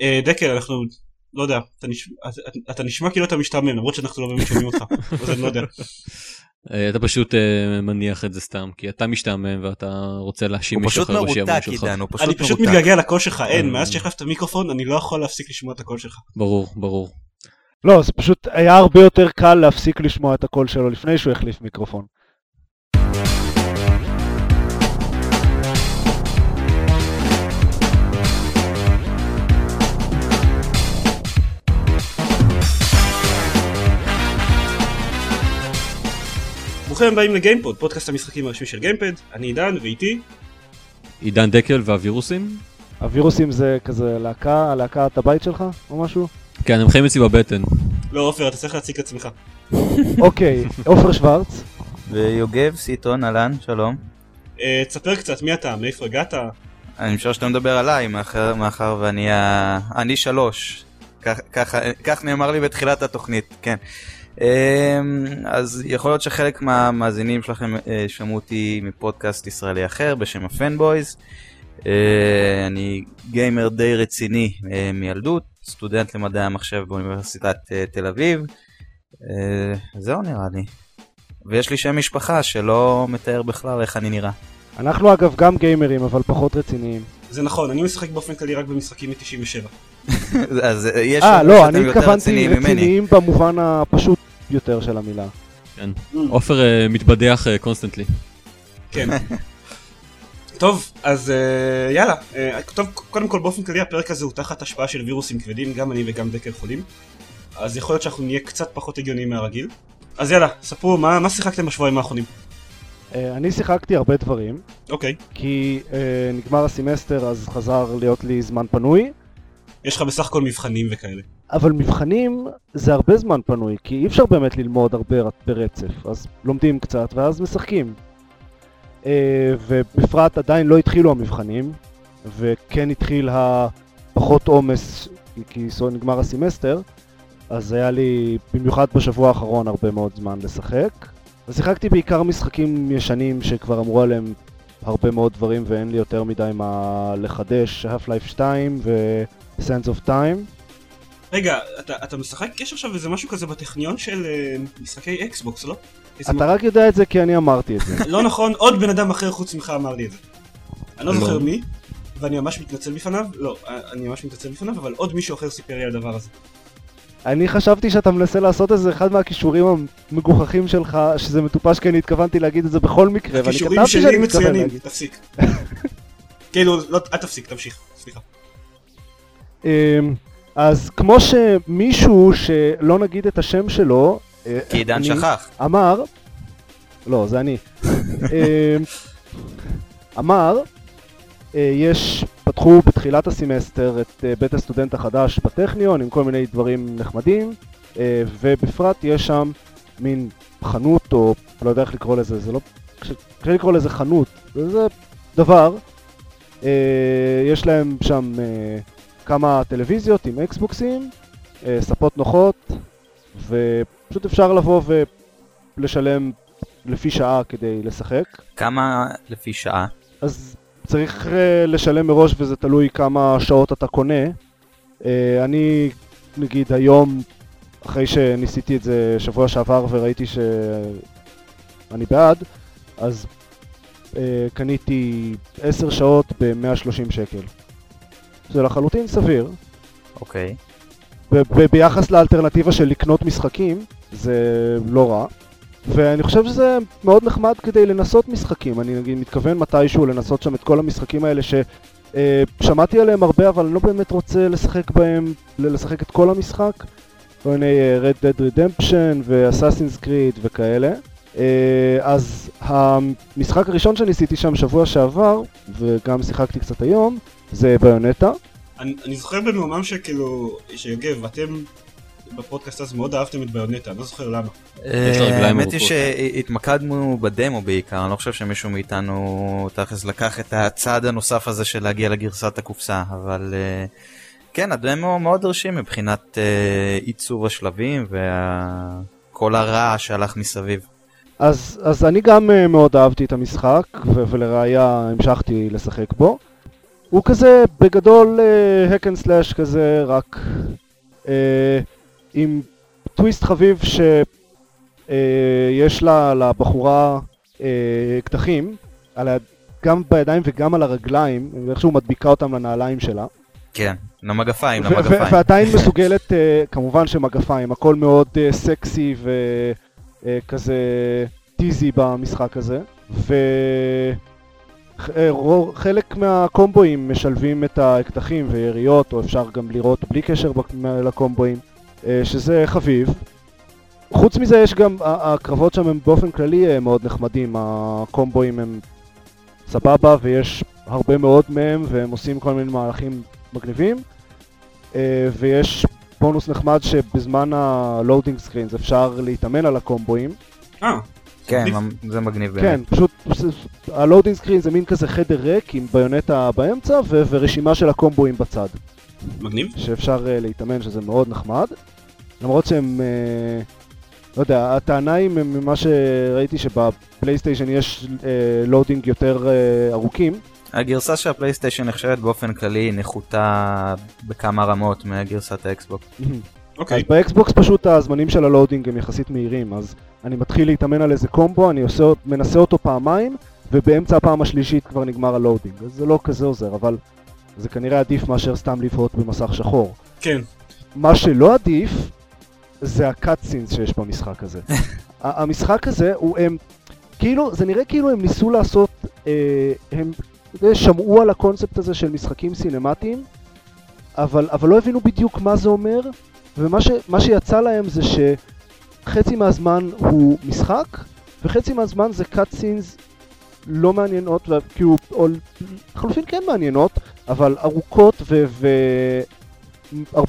אה, דקל, אנחנו, לא יודע, אתה נשמע, אתה, אתה נשמע כאילו אתה משתעמם, למרות שאנחנו לא באמת שומעים אותך, אז אני לא יודע. אה, אתה פשוט אה, מניח את זה סתם, כי אתה משתעמם ואתה רוצה להאשים מישהו פשוט אחר בשיעמום מרותק שלך. עידן, הוא אני פשוט פשוט מרותק. מתגעגע לקול שלך, אין. מאז שהחלפת מיקרופון אני לא יכול להפסיק לשמוע את הקול שלך. ברור, ברור. לא, זה פשוט היה הרבה יותר קל להפסיק לשמוע את הקול שלו לפני שהוא החליף מיקרופון. ברוכים הבאים לגיימפוד, פודקאסט המשחקים הרשמי של גיימפד, אני עידן ואיתי, עידן דקל והווירוסים? הווירוסים זה כזה להקה, להקת הבית שלך או משהו? כן, הם חיים אצלי בבטן. לא עופר אתה צריך להציג את עצמך. אוקיי, עופר שוורץ, ויוגב סיטון, אהלן, שלום. אה, תספר קצת מי אתה, מאיפה הגעת, אני חושב שאתה מדבר עליי, מאחר, מאחר ואני ה... אני שלוש. כך, כך, כך נאמר לי בתחילת התוכנית, כן. אמ, אז יכול להיות שחלק מהמאזינים שלכם אה, שמעו אותי מפודקאסט ישראלי אחר בשם הפנבויז. אה, אני גיימר די רציני אה, מילדות, סטודנט למדעי המחשב באוניברסיטת תל אביב. זהו נראה לי. ויש לי שם משפחה שלא מתאר בכלל איך אני נראה. אנחנו אגב גם גיימרים אבל פחות רציניים. זה נכון, אני משחק באופן כללי רק במשחקים מ-97. אז אה, יש אה, לא, אני התכוונתי רציניים ממני. רציניים במובן הפשוט יותר של המילה. כן. עופר אה, מתבדח constantly. כן. טוב, אז אה, יאללה, אה, טוב, קודם כל באופן כללי הפרק הזה הוא תחת השפעה של וירוסים כבדים, גם אני וגם דקל חולים. אז יכול להיות שאנחנו נהיה קצת פחות הגיוניים מהרגיל. אז יאללה, ספרו, מה, מה שיחקתם בשבועיים האחרונים? אה, אני שיחקתי הרבה דברים, אוקיי, כי אה, נגמר הסמסטר אז חזר להיות לי זמן פנוי, יש לך בסך הכל מבחנים וכאלה. אבל מבחנים זה הרבה זמן פנוי, כי אי אפשר באמת ללמוד הרבה ברצף, אז לומדים קצת ואז משחקים. אה, ובפרט עדיין לא התחילו המבחנים, וכן התחיל הפחות עומס, כי- נגמר הסמסטר, אז היה לי במיוחד בשבוע האחרון הרבה מאוד זמן לשחק. אז שיחקתי בעיקר משחקים ישנים שכבר אמרו עליהם הרבה מאוד דברים ואין לי יותר מדי מה לחדש, Half-Life 2 ו-Sense of Time. רגע, אתה, אתה משחק, יש עכשיו איזה משהו כזה בטכניון של אה, משחקי אקסבוקס, לא? אתה רק יודע את זה כי אני אמרתי את זה. לא נכון, עוד בן אדם אחר חוץ ממך אמר לי את זה. אני לא לא. זוכר מי, ואני ממש מתנצל בפניו, לא, אני ממש מתנצל בפניו, אבל עוד מישהו אחר סיפר לי על הדבר הזה. אני חשבתי שאתה מנסה לעשות איזה אחד מהכישורים המגוחכים שלך, שזה מטופש כי אני התכוונתי להגיד את זה בכל מקרה, ואני כתבתי שאני מתכוון מצוינים, להגיד. תפסיק. כאילו, לא, אל תפסיק, תמשיך, סליחה. אז כמו שמישהו שלא נגיד את השם שלו, אה, כי עידן שכח. אמר, לא, זה אני, אמ, אמר, אה, יש, פתחו בתחילת הסמסטר את אה, בית הסטודנט החדש בטכניון עם כל מיני דברים נחמדים, אה, ובפרט יש שם מין חנות, או לא יודע איך לקרוא לזה, זה לא, קשה לקרוא לזה חנות, זה דבר, אה, יש להם שם אה, כמה טלוויזיות עם אקסבוקסים, אה, ספות נוחות, ופשוט אפשר לבוא ולשלם לפי שעה כדי לשחק. כמה לפי שעה? אז צריך אה, לשלם מראש וזה תלוי כמה שעות אתה קונה. אה, אני, נגיד, היום, אחרי שניסיתי את זה שבוע שעבר וראיתי שאני בעד, אז קניתי 10 שעות ב-130 שקל. זה לחלוטין סביר. אוקיי. ב- ב- ביחס לאלטרנטיבה של לקנות משחקים, זה לא רע. ואני חושב שזה מאוד נחמד כדי לנסות משחקים. אני נגיד מתכוון מתישהו לנסות שם את כל המשחקים האלה ששמעתי עליהם הרבה, אבל אני לא באמת רוצה לשחק בהם, לשחק את כל המשחק. כל מיני אה, Red Dead Redemption ו-Assassin's Creed וכאלה. אה, אז המשחק הראשון שניסיתי שם שבוע שעבר, וגם שיחקתי קצת היום, זה ביונטה. אני, אני זוכר במאומם שכאילו, שיוגב, אתם בפודקאסט הזה מאוד אהבתם את ביונטה, אני לא זוכר למה. רגליים האמת. היא שהתמקדנו בדמו בעיקר, אני לא חושב שמישהו מאיתנו תכלס לקח את הצעד הנוסף הזה של להגיע לגרסת הקופסה, אבל אה, כן, הדמו מאוד הרשים מבחינת אה, עיצוב השלבים וכל הרעש שהלך מסביב. אז, אז אני גם uh, מאוד אהבתי את המשחק, ו- ולראיה המשכתי לשחק בו. הוא כזה בגדול hack and slash כזה, רק אה, עם טוויסט חביב שיש לה לבחורה אה, קדחים, על ה- גם בידיים וגם על הרגליים, ואיכשהו מדביקה אותם לנעליים שלה. כן, למגפיים, ו- ו- למגפיים. ועדיין מסוגלת, אה, כמובן שמגפיים, הכל מאוד אה, סקסי וכזה טיזי במשחק הזה. וחלק מהקומבואים משלבים את האקדחים ויריות, או אפשר גם לראות בלי קשר לקומבואים, אה, שזה חביב. חוץ מזה יש גם, הקרבות שם הם באופן כללי אה, מאוד נחמדים, הקומבואים הם סבבה ויש הרבה מאוד מהם והם עושים כל מיני מהלכים מגניבים. אה, ויש בונוס נחמד שבזמן ה loading screens אפשר להתאמן על הקומבואים. אה, כן. זה מגניב כן, באמת. פשוט ה loading screen זה מין כזה חדר ריק עם בייונטה באמצע ורשימה של הקומבואים בצד מגניב. שאפשר uh, להתאמן שזה מאוד נחמד למרות שהם, uh, לא יודע, הטענה היא ממה שראיתי שבפלייסטיישן יש loading יותר uh, ארוכים הגרסה של הפלייסטיישן נחשבת באופן כללי נחותה בכמה רמות מגרסת האקסבוקס. אוקיי. אז באקסבוקס פשוט הזמנים של ה loading הם יחסית מהירים, אז אני מתחיל להתאמן על איזה קומבו, אני עושה, מנסה אותו פעמיים, ובאמצע הפעם השלישית כבר נגמר ה loading. אז זה לא כזה עוזר, אבל זה כנראה עדיף מאשר סתם לבהות במסך שחור. כן. מה שלא עדיף, זה ה cutscenes שיש במשחק הזה. המשחק הזה, הוא הם, כאילו, זה נראה כאילו הם ניסו לעשות, אה, הם יודע, שמעו על הקונספט הזה של משחקים סינמטיים, אבל, אבל לא הבינו בדיוק מה זה אומר, ומה ש, שיצא להם זה שחצי מהזמן הוא משחק, וחצי מהזמן זה קאטסינס לא מעניינות, כאילו, או לחלופין כן מעניינות, אבל ארוכות ו... ו-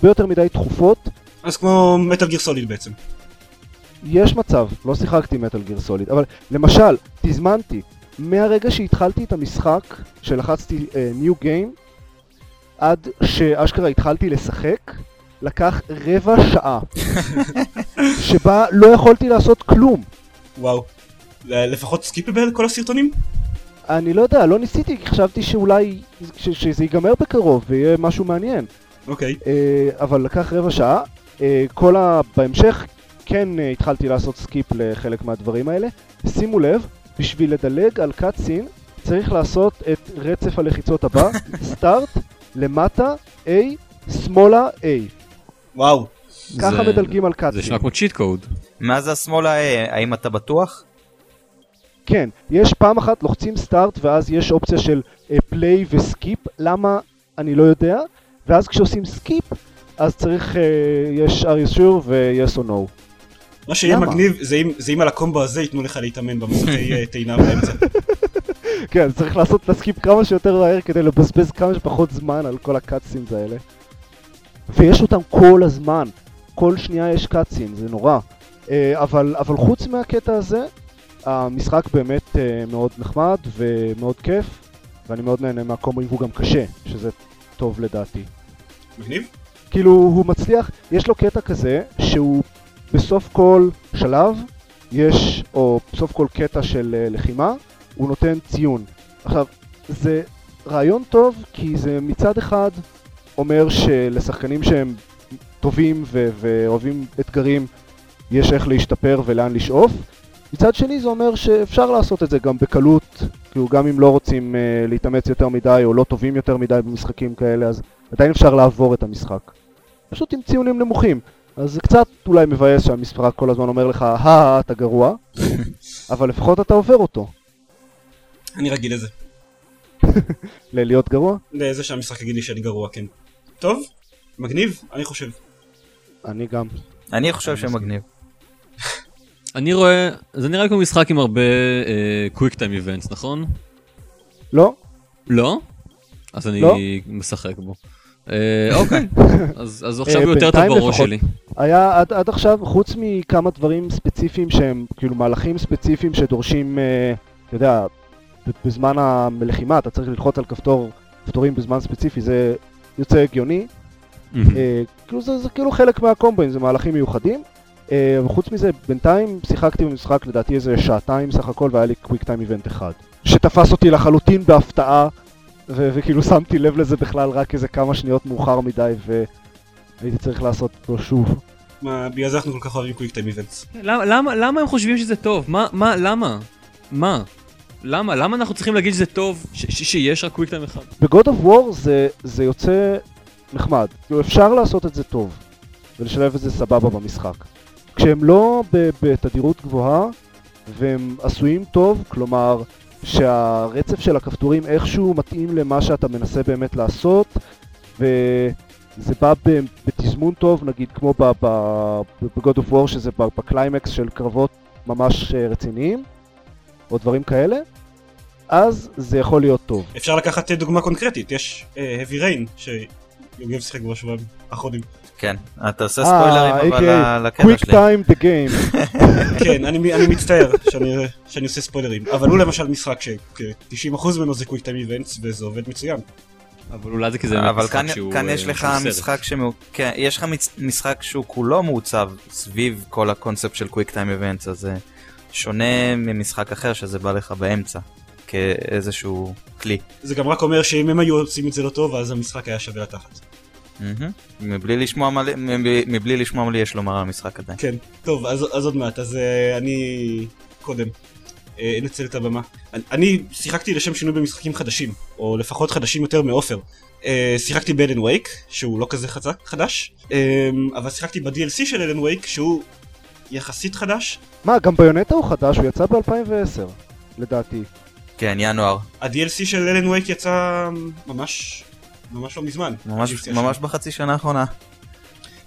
יותר מדי תכופות. אז כמו מטאל גיר סוליד בעצם. יש מצב, לא שיחקתי מטאל גיר סוליד, אבל למשל, תזמנתי, מהרגע שהתחלתי את המשחק, שלחצתי uh, New Game, עד שאשכרה התחלתי לשחק, לקח רבע שעה, שבה לא יכולתי לעשות כלום. וואו. ל- לפחות סקיפבל כל הסרטונים? אני לא יודע, לא ניסיתי, כי חשבתי שאולי ש- שזה ייגמר בקרוב ויהיה משהו מעניין. אוקיי. אה, אבל לקח רבע שעה. אה, כל ה... בהמשך כן אה, התחלתי לעשות skip לחלק מהדברים האלה. שימו לב, בשביל לדלג על cutscene צריך לעשות את רצף הלחיצות הבא, start, למטה, A, שמאלה, A. וואו. ככה זה- מדלגים על זה cutscene. נשמע כמו cheat code. מה זה השמאל ה... האם אתה בטוח? כן, יש פעם אחת לוחצים start ואז יש אופציה של play ו skip, למה אני לא יודע, ואז כשעושים skip אז צריך, uh, יש are you sure ו- yes or no. מה שיהיה למה? מגניב זה אם- זה אם על הקומבו הזה ייתנו לך להתאמן במסכי אה, טעינה באמצע. כן, צריך לעשות את ה skip כמה שיותר מהר כדי לבזבז כמה שפחות זמן על כל ה cutscenes האלה. ויש אותם כל הזמן, כל שנייה יש cutscene, זה נורא. אה, אבל, אבל חוץ מהקטע הזה, המשחק באמת אה, מאוד נחמד ומאוד כיף, ואני מאוד נהנה מהקומרים, והוא גם קשה, שזה טוב לדעתי. מגניב? כאילו, הוא מצליח, יש לו קטע כזה, שהוא בסוף כל שלב, יש, או בסוף כל קטע של אה, לחימה, הוא נותן ציון. עכשיו, זה רעיון טוב, כי זה מצד אחד אומר שלשחקנים שהם טובים ו- ואוהבים אתגרים, יש איך להשתפר ולאן לשאוף. מצד שני זה אומר שאפשר לעשות את זה גם בקלות, כאילו גם אם לא רוצים uh, להתאמץ יותר מדי או לא טובים יותר מדי במשחקים כאלה, אז עדיין אפשר לעבור את המשחק. פשוט עם ציונים נמוכים. אז זה קצת אולי מבאס שהמשחק כל הזמן אומר לך, הא, אתה גרוע, אבל לפחות אתה עובר אותו. אני רגיל לזה. ללהיות גרוע? לזה שהמשחק יגיד לי שאני גרוע, כן. טוב, מגניב, אני חושב. אני גם. אני חושב שמגניב. אני רואה, זה נראה כמו משחק עם הרבה קוויק טיים איבנטס, נכון? לא? לא? אז אני לא. משחק בו. אה, אוקיי, אז אז עכשיו אה, הוא יותר טוב בראש. שלי. היה עד, עד עכשיו, חוץ מכמה דברים ספציפיים שהם, כאילו מהלכים ספציפיים שדורשים, אה, אתה יודע, בזמן הלחימה אתה צריך ללחוץ על כפתור, כפתורים בזמן ספציפי, זה יוצא הגיוני. אה, כאילו זה, זה כאילו חלק מהקומבוין, זה מהלכים מיוחדים. אה, וחוץ מזה, בינתיים שיחקתי במשחק לדעתי איזה שעתיים סך הכל, והיה לי קוויק טיים איבנט אחד. שתפס אותי לחלוטין בהפתעה, ו- וכאילו שמתי לב לזה בכלל רק איזה כמה שניות מאוחר מדי, והייתי צריך לעשות אותו שוב. מה, בגלל זה אנחנו כל כך אוהבים קוויק טיים איבנטס. למה, למה, למה הם חושבים שזה טוב? מה, מה, למה? מה? למה? למה אנחנו צריכים להגיד שזה טוב שיש רק קוויק טיים אחד? ב-God of War זה, יוצא נחמד. כאילו אפשר לעשות את זה טוב, ולשלב את זה סבבה במשחק. כשהם לא בתדירות גבוהה, והם עשויים טוב, כלומר שהרצף של הכפתורים איכשהו מתאים למה שאתה מנסה באמת לעשות, וזה בא בתזמון טוב, נגיד כמו ב- ב- ב-God of War, שזה בקליימקס של קרבות ממש אה, רציניים, או דברים כאלה, אז זה יכול להיות טוב. אפשר לקחת אה, דוגמה קונקרטית, יש אה, heavy rain שיוגב שיחק בו בשבועיים האחרונים. כן, אתה עושה ספוילרים אבל אה, לקטע קוויק שלי. טיים דה גיים. כן, אני, אני מצטער שאני, עושה ספוילרים, אבל הוא למשל משחק ש-90% ממנו זה quick time events וזה עובד מצוין. אבל אולי זה כי זה באמת אבל משחק כאן, שהוא... כאן אה, יש לך. משחק שהוא, כן, יש לך משחק שהוא כולו מעוצב סביב כל הקונספט של קוויק טיים איבנטס, אז שונה ממשחק אחר שזה בא לך באמצע, כאיזשהו כלי. זה גם רק אומר שאם הם היו עושים את זה לא טוב, אז המשחק היה שווה לתחת. מהמם. מבלי לשמוע מה לי- מבלי- לשמוע מה לי יש לומר על המשחק עדיין. כן, טוב, אז, אז עוד מעט, אז uh, אני קודם אה, אנצל את הבמה. אני, אני שיחקתי לשם שינוי במשחקים חדשים, או לפחות חדשים יותר מעופר. Uh, שיחקתי באלן וייק, שהוא לא כזה חזק, חדש, um, אבל שיחקתי ב-DLC של אלן וייק, שהוא יחסית חדש. מה, גם ביונטה הוא חדש, הוא יצא ב-2010, לדעתי. כן, ינואר. ה-DLC של אלן וייק יצא ממש, ממש לא מזמן. ממש, DLC ממש. בחצי שנה האחרונה.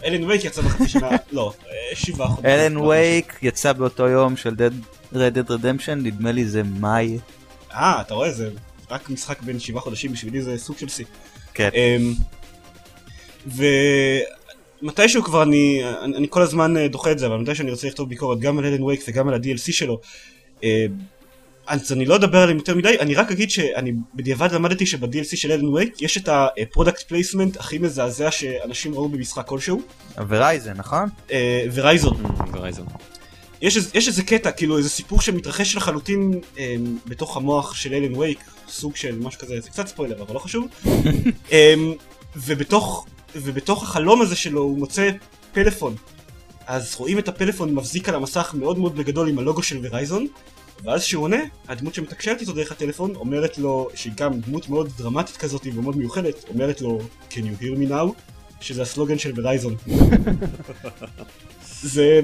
אלן וייק יצא בחצי שנה, לא, אה, שבעה חודשים. אלן וייק יצא באותו יום של Dead- Red Dead Redemption, נדמה לי זה מאי. אה, אתה רואה, זה רק משחק בין שבעה חודשים, בשבילי זה סוג של שיא. כן. אמ, ומתישהו כבר אני, אני, אני כל הזמן אה, דוחה את זה, אבל מתישהו אני רוצה לכתוב ביקורת גם על אלן וייק וגם על ה-DLC שלו. אה, אז אני לא אדבר עליהם יותר מדי, אני רק אגיד שאני בדיעבד למדתי שב-DLC של אלן וייק יש את ה product placement הכי מזעזע שאנשים ראו במשחק כלשהו, ורייזן, נכון? אה, ורייזון. Mm, ורייזון. יש, יש איזה קטע, כאילו איזה סיפור שמתרחש לחלוטין אה, בתוך המוח של אלן וייק, סוג של משהו כזה, זה קצת ספוילר אבל לא חשוב. אה, ובתוך, ובתוך החלום הזה שלו הוא מוצא פלאפון. אז רואים את הפלאפון מבזיק על המסך מאוד מאוד בגדול עם הלוגו של ורייזון, ואז כשהוא עונה, הדמות שמתקשרת איתו דרך הטלפון אומרת לו, שהיא גם דמות מאוד דרמטית כזאת ומאוד מיוחדת, אומרת לו, can you hear me now? שזה הסלוגן של ורייזון. זה...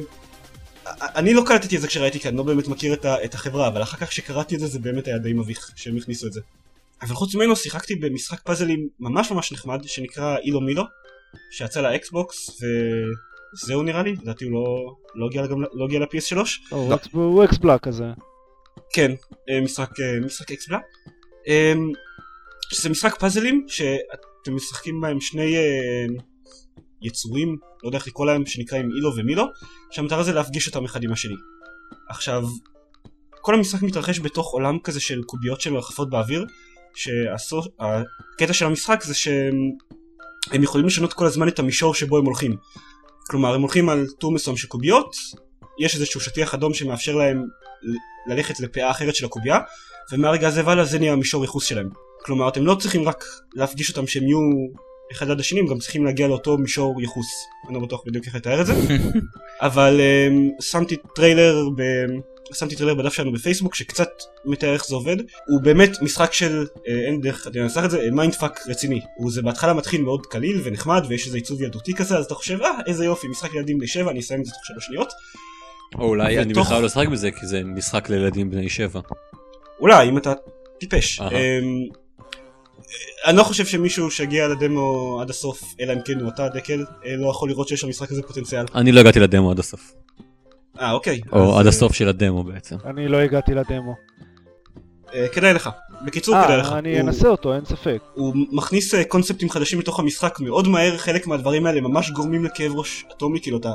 אני לא קלטתי את זה כשראיתי כי אני לא באמת מכיר את, ה- את החברה, אבל אחר כך שקראתי את זה זה באמת היה די מביך שהם הכניסו את זה. אבל חוץ ממנו שיחקתי במשחק פאזלים ממש ממש נחמד שנקרא אילו מילו, שיצא לאקסבוקס וזהו נראה לי, לדעתי הוא לא, לא הגיע, גם, לא הגיע ל-PS3. הוא אקס- הוא אקסבלק כזה. כן, אה, משחק, אה, משחק אקסבלה. אמ, שזה משחק פאזלים שאתם משחקים בהם שני אה, יצורים, לא יודע איך לקרוא להם, שנקראים אילו ומילו, שהמטרה זה להפגיש אותם אחד עם השני. עכשיו, כל המשחק מתרחש בתוך עולם כזה של קוביות שמרחפות באוויר, שהקטע של המשחק זה שהם יכולים לשנות כל הזמן את המישור שבו הם הולכים. כלומר, הם הולכים על טור מסוים של קוביות, יש איזשהו שטיח אדום שמאפשר להם ללכת לפאה אחרת של הקובייה, ומהרגע הזה והלאה זה נהיה המישור ייחוס שלהם. כלומר, אתם לא צריכים רק להפגיש אותם שהם יהיו אחד ליד השני, הם גם צריכים להגיע לאותו מישור ייחוס. אני לא בטוח בדיוק איך לתאר את זה. אבל אמ, שמתי טריילר ב... שמתי טריילר בדף שלנו בפייסבוק שקצת מתאר איך זה עובד הוא באמת משחק של אה, אין דרך אני אנסח את זה mind fuck רציני הוא זה בהתחלה מתחיל מאוד קליל ונחמד ויש איזה עיצוב ילדותי כזה אז אתה חושב אה איזה יופי משחק ילדים בני שבע אני אסיים את זה תוך שלוש שניות או אולי אני ותוך- בכלל לא אשחק בזה כי זה משחק לילדים בני שבע. אולי אם אתה טיפש. אמ, אני לא חושב שמישהו שהגיע לדמו עד הסוף אלא אם כן הוא אתה דקל אה, לא יכול לראות שיש למשחק הזה פוטנציאל. אני לא הגעתי לדמו עד הסוף. אה אוקיי. או אז, עד אה, הסוף של הדמו בעצם. אני לא הגעתי לדמו. אה, כדאי לך. בקיצור כדאי לך. אה, אני אנסה אותו, אין ספק. הוא מכניס אה, קונספטים חדשים לתוך המשחק מאוד מהר, חלק מהדברים האלה ממש גורמים לכאב ראש אטומי, כאילו אתה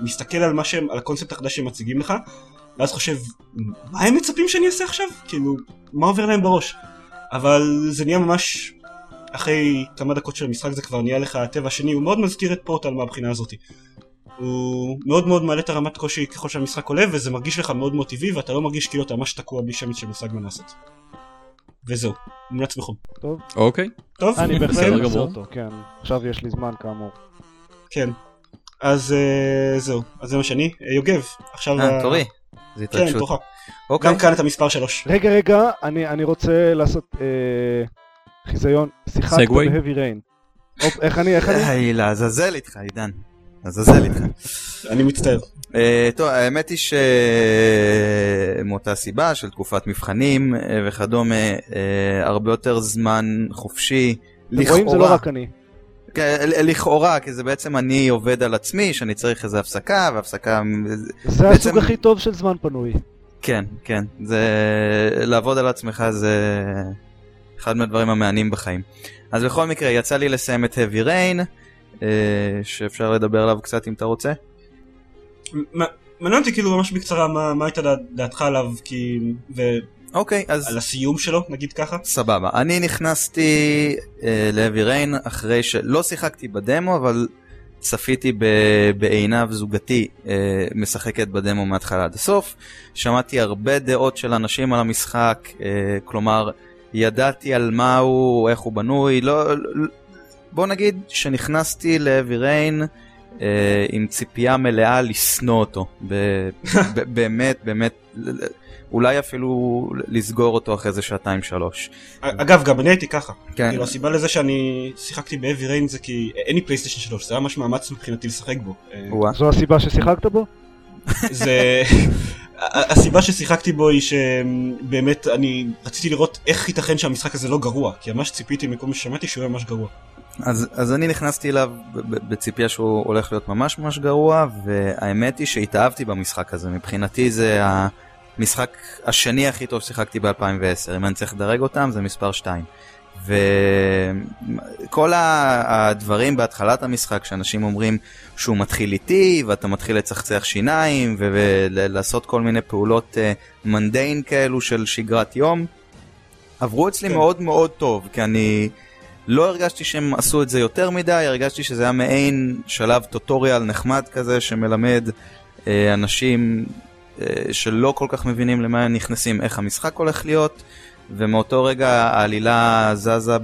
מסתכל על מה שהם, על הקונספט החדש שהם מציגים לך, ואז חושב, מה הם מצפים שאני אעשה עכשיו? כאילו, מה עובר להם בראש? אבל זה נהיה ממש, אחרי כמה דקות של המשחק זה כבר נהיה לך הטבע השני, הוא מאוד מזכיר את פורטל מהבחינה הזאת. הוא מאוד מאוד מעלה את הרמת קושי ככל שהמשחק עולה, וזה מרגיש לך מאוד מאוד טבעי, ואתה לא מרגיש כאילו אתה ממש תקוע בלי שמץ של מושג מה לעשות. וזהו, מומלץ בחום. טוב, אוקיי. טוב, אני בהחלט בסדר אעשה גמור. אותו, כן. עכשיו יש לי זמן כאמור. כן. אז אה, זהו, אז זה מה שאני. אה, יוגב, עכשיו... אה, תורי. זה כן, התרגשות. תורך. אוקיי. גם כאן אתה מספר 3. רגע, רגע, אני, רוצה לעשות אה, חיזיון. שיחקת? בהאבי ריין. איך אני, איך אני? היי, לעזאזל איתך, עידן. לעזאזל איתך. אני מצטער. אה, טוב, האמת היא שמאותה סיבה של תקופת מבחנים אה, וכדומה, אה, הרבה יותר זמן חופשי. אתם רואים, זה לא רק אני. כן, לכאורה, כי זה בעצם אני עובד על עצמי, שאני צריך איזה הפסקה, והפסקה... זה בעצם- הסוג הכי טוב של זמן פנוי. כן, כן, זה... לעבוד על עצמך זה אחד מהדברים המעניינים בחיים. אז בכל מקרה, יצא לי לסיים את heavy rain, שאפשר לדבר עליו קצת אם אתה רוצה. מעניין אותי כאילו ממש בקצרה מה מה הייתה דע- דעתך עליו, כי... ועל אוקיי, אז הסיום שלו, נגיד ככה. סבבה. אני נכנסתי אה, ל-heavy rain אחרי שלא שיחקתי בדמו, אבל צפיתי ב- בעינב זוגתי אה, משחקת בדמו מההתחלה עד הסוף. שמעתי הרבה דעות של אנשים על המשחק, אה, כלומר, ידעתי על מה הוא, איך הוא בנוי, לא... לא בוא נגיד שנכנסתי ל-heavy rain אה, עם ציפייה מלאה לשנוא אותו. ב- ב- באמת, באמת, אולי אפילו לסגור אותו אחרי איזה שעתיים שלוש. אגב, גם אני הייתי ככה. כן. כאילו הסיבה לזה שאני שיחקתי ב-Heavy Rain זה כי אין לי פלייסטיישן 3, זה היה ממש מאמץ מבחינתי לשחק בו. אה. זו הסיבה ששיחקת בו? זה... הסיבה ששיחקתי בו היא שבאמת אני רציתי לראות איך ייתכן שהמשחק הזה לא גרוע, כי ממש ציפיתי מכל מה ששמעתי שהוא יהיה ממש גרוע. אז, אז אני נכנסתי אליו בציפייה שהוא הולך להיות ממש ממש גרוע, והאמת היא שהתאהבתי במשחק הזה. מבחינתי זה המשחק השני הכי טוב ששיחקתי ב-2010. אם אני צריך לדרג אותם זה מספר 2. וכל הדברים בהתחלת המשחק שאנשים אומרים שהוא מתחיל איטי ואתה מתחיל לצחצח שיניים ולעשות כל מיני פעולות מנדיין כאלו של שגרת יום עברו אצלי כן. מאוד מאוד טוב כי אני לא הרגשתי שהם עשו את זה יותר מדי הרגשתי שזה היה מעין שלב טוטוריאל נחמד כזה שמלמד אה, אנשים אה, שלא כל כך מבינים למה הם נכנסים איך המשחק הולך להיות ומאותו רגע העלילה זזה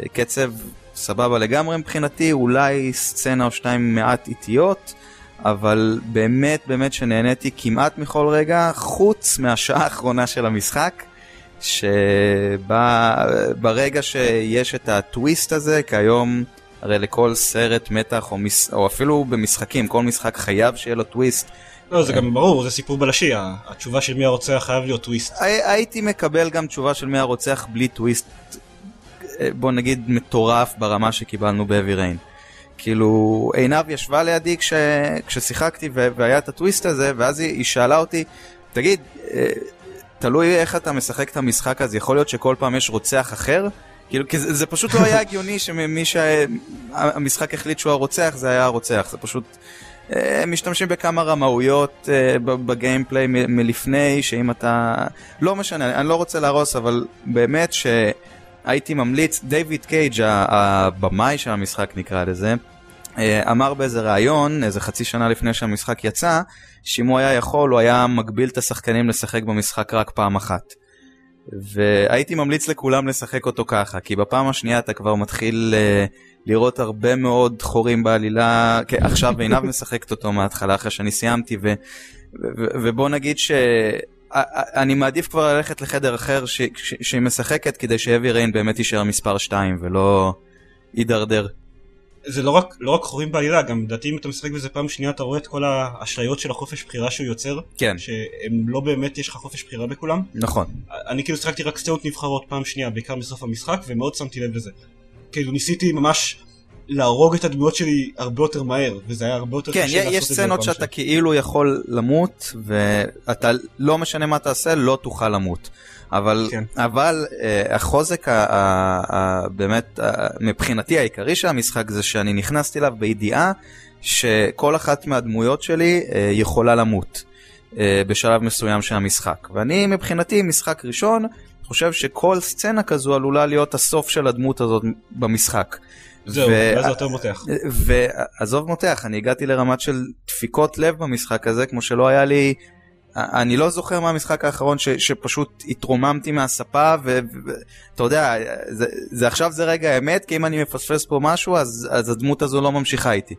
בקצב סבבה לגמרי מבחינתי, אולי סצנה או שתיים מעט איטיות, אבל באמת באמת שנהניתי כמעט מכל רגע, חוץ מהשעה האחרונה של המשחק, שברגע שיש את הטוויסט הזה, כי היום הרי לכל סרט מתח או, מס... או אפילו במשחקים, כל משחק חייב שיהיה לו טוויסט, לא, זה גם ברור, זה סיפור בלשי, התשובה של מי הרוצח חייב להיות טוויסט. הי- הייתי מקבל גם תשובה של מי הרוצח בלי טוויסט, אה, בוא נגיד מטורף ברמה שקיבלנו ב-Heavy Rain. כאילו, עינב ישבה לידי כש, כששיחקתי והיה את הטוויסט הזה, ואז היא, היא שאלה אותי, תגיד, אה, תלוי איך אתה משחק את המשחק אז יכול להיות שכל פעם יש רוצח אחר? כאילו, זה, זה פשוט לא היה הגיוני שמי שהמשחק החליט שהוא הרוצח, זה היה הרוצח, זה פשוט... אה, הם משתמשים בכמה רמאויות אה, בגיימפליי מלפני, שאם אתה... לא משנה, אני לא רוצה להרוס, אבל באמת שהייתי ממליץ, דיוויד קייג', הבמאי של המשחק נקרא לזה, אה, אמר באיזה ראיון, איזה חצי שנה לפני שהמשחק יצא, שאם הוא היה יכול, הוא היה מגביל את השחקנים לשחק במשחק רק פעם אחת. והייתי ממליץ לכולם לשחק אותו ככה, כי בפעם השנייה אתה כבר מתחיל uh, לראות הרבה מאוד חורים בעלילה, כי עכשיו עינב משחקת אותו מההתחלה אחרי שאני סיימתי, ו, ו, ו, ובוא נגיד שאני מעדיף כבר ללכת לחדר אחר ש, ש, שהיא משחקת כדי שאבי ריין באמת יישאר מספר 2 ולא יידרדר. זה לא רק, לא רק חורים בעלילה, גם לדעתי אם אתה משחק בזה פעם שנייה אתה רואה את כל האשליות של החופש בחירה שהוא יוצר, כן, שהם לא באמת יש לך חופש בחירה בכולם. נכון. אני כאילו שיחקתי רק סצנות נבחרות פעם שנייה, בעיקר בסוף המשחק, ומאוד שמתי לב לזה. כאילו ניסיתי ממש להרוג את הדמויות שלי הרבה יותר מהר, וזה היה הרבה יותר כן, קשה לעשות יש את זה סצנות בפעם שאתה שנייה. כאילו יכול למות, ואתה לא משנה מה תעשה, לא תוכל למות. אבל, כן. אבל uh, החוזק ה, ה, ה, באמת ה, מבחינתי העיקרי של המשחק זה שאני נכנסתי אליו בידיעה שכל אחת מהדמויות שלי uh, יכולה למות uh, בשלב מסוים של המשחק. ואני מבחינתי משחק ראשון חושב שכל סצנה כזו עלולה להיות הסוף של הדמות הזאת במשחק. זהו, ואז יותר מותח. ועזוב מותח, אני הגעתי לרמת של דפיקות לב במשחק הזה, כמו שלא היה לי אני לא זוכר מהמשחק האחרון ש, שפשוט התרוממתי מהספה ואתה יודע, זה, זה עכשיו זה רגע האמת, כי אם אני מפספס פה משהו אז, אז הדמות הזו לא ממשיכה איתי.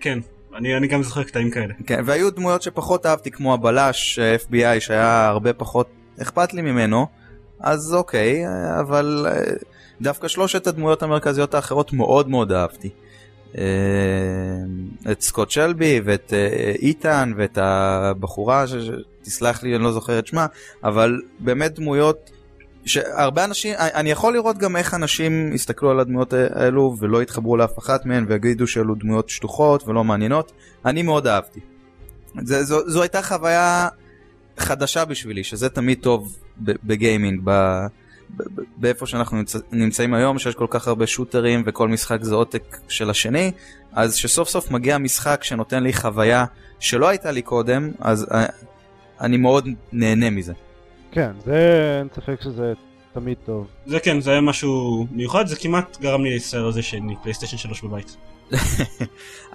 כן, אני, אני גם זוכר קטעים כאלה. כן, והיו דמויות שפחות אהבתי כמו הבלש FBI שהיה הרבה פחות אכפת לי ממנו, אז אוקיי, אבל אה, דווקא שלושת הדמויות המרכזיות האחרות מאוד מאוד אהבתי. אה, את סקוט שלבי ואת אה, איתן ואת הבחורה שתסלח לי אני לא זוכר את שמה אבל באמת דמויות שהרבה אנשים אני יכול לראות גם איך אנשים יסתכלו על הדמויות האלו ולא יתחברו לאף אחת מהן ויגידו שאלו דמויות שטוחות ולא מעניינות אני מאוד אהבתי. זה, זו, זו הייתה חוויה חדשה בשבילי שזה תמיד טוב בגיימינג. ב, באיפה שאנחנו נמצא, נמצאים היום, שיש כל כך הרבה שוטרים וכל משחק זה עותק של השני, אז שסוף סוף מגיע משחק שנותן לי חוויה שלא הייתה לי קודם, אז אה, אני מאוד נהנה מזה. כן, זה אין ספק שזה תמיד טוב. זה כן, זה היה משהו מיוחד, זה כמעט גרם לי להצטער על זה שאין לי פלייסטיישן 3 בבית.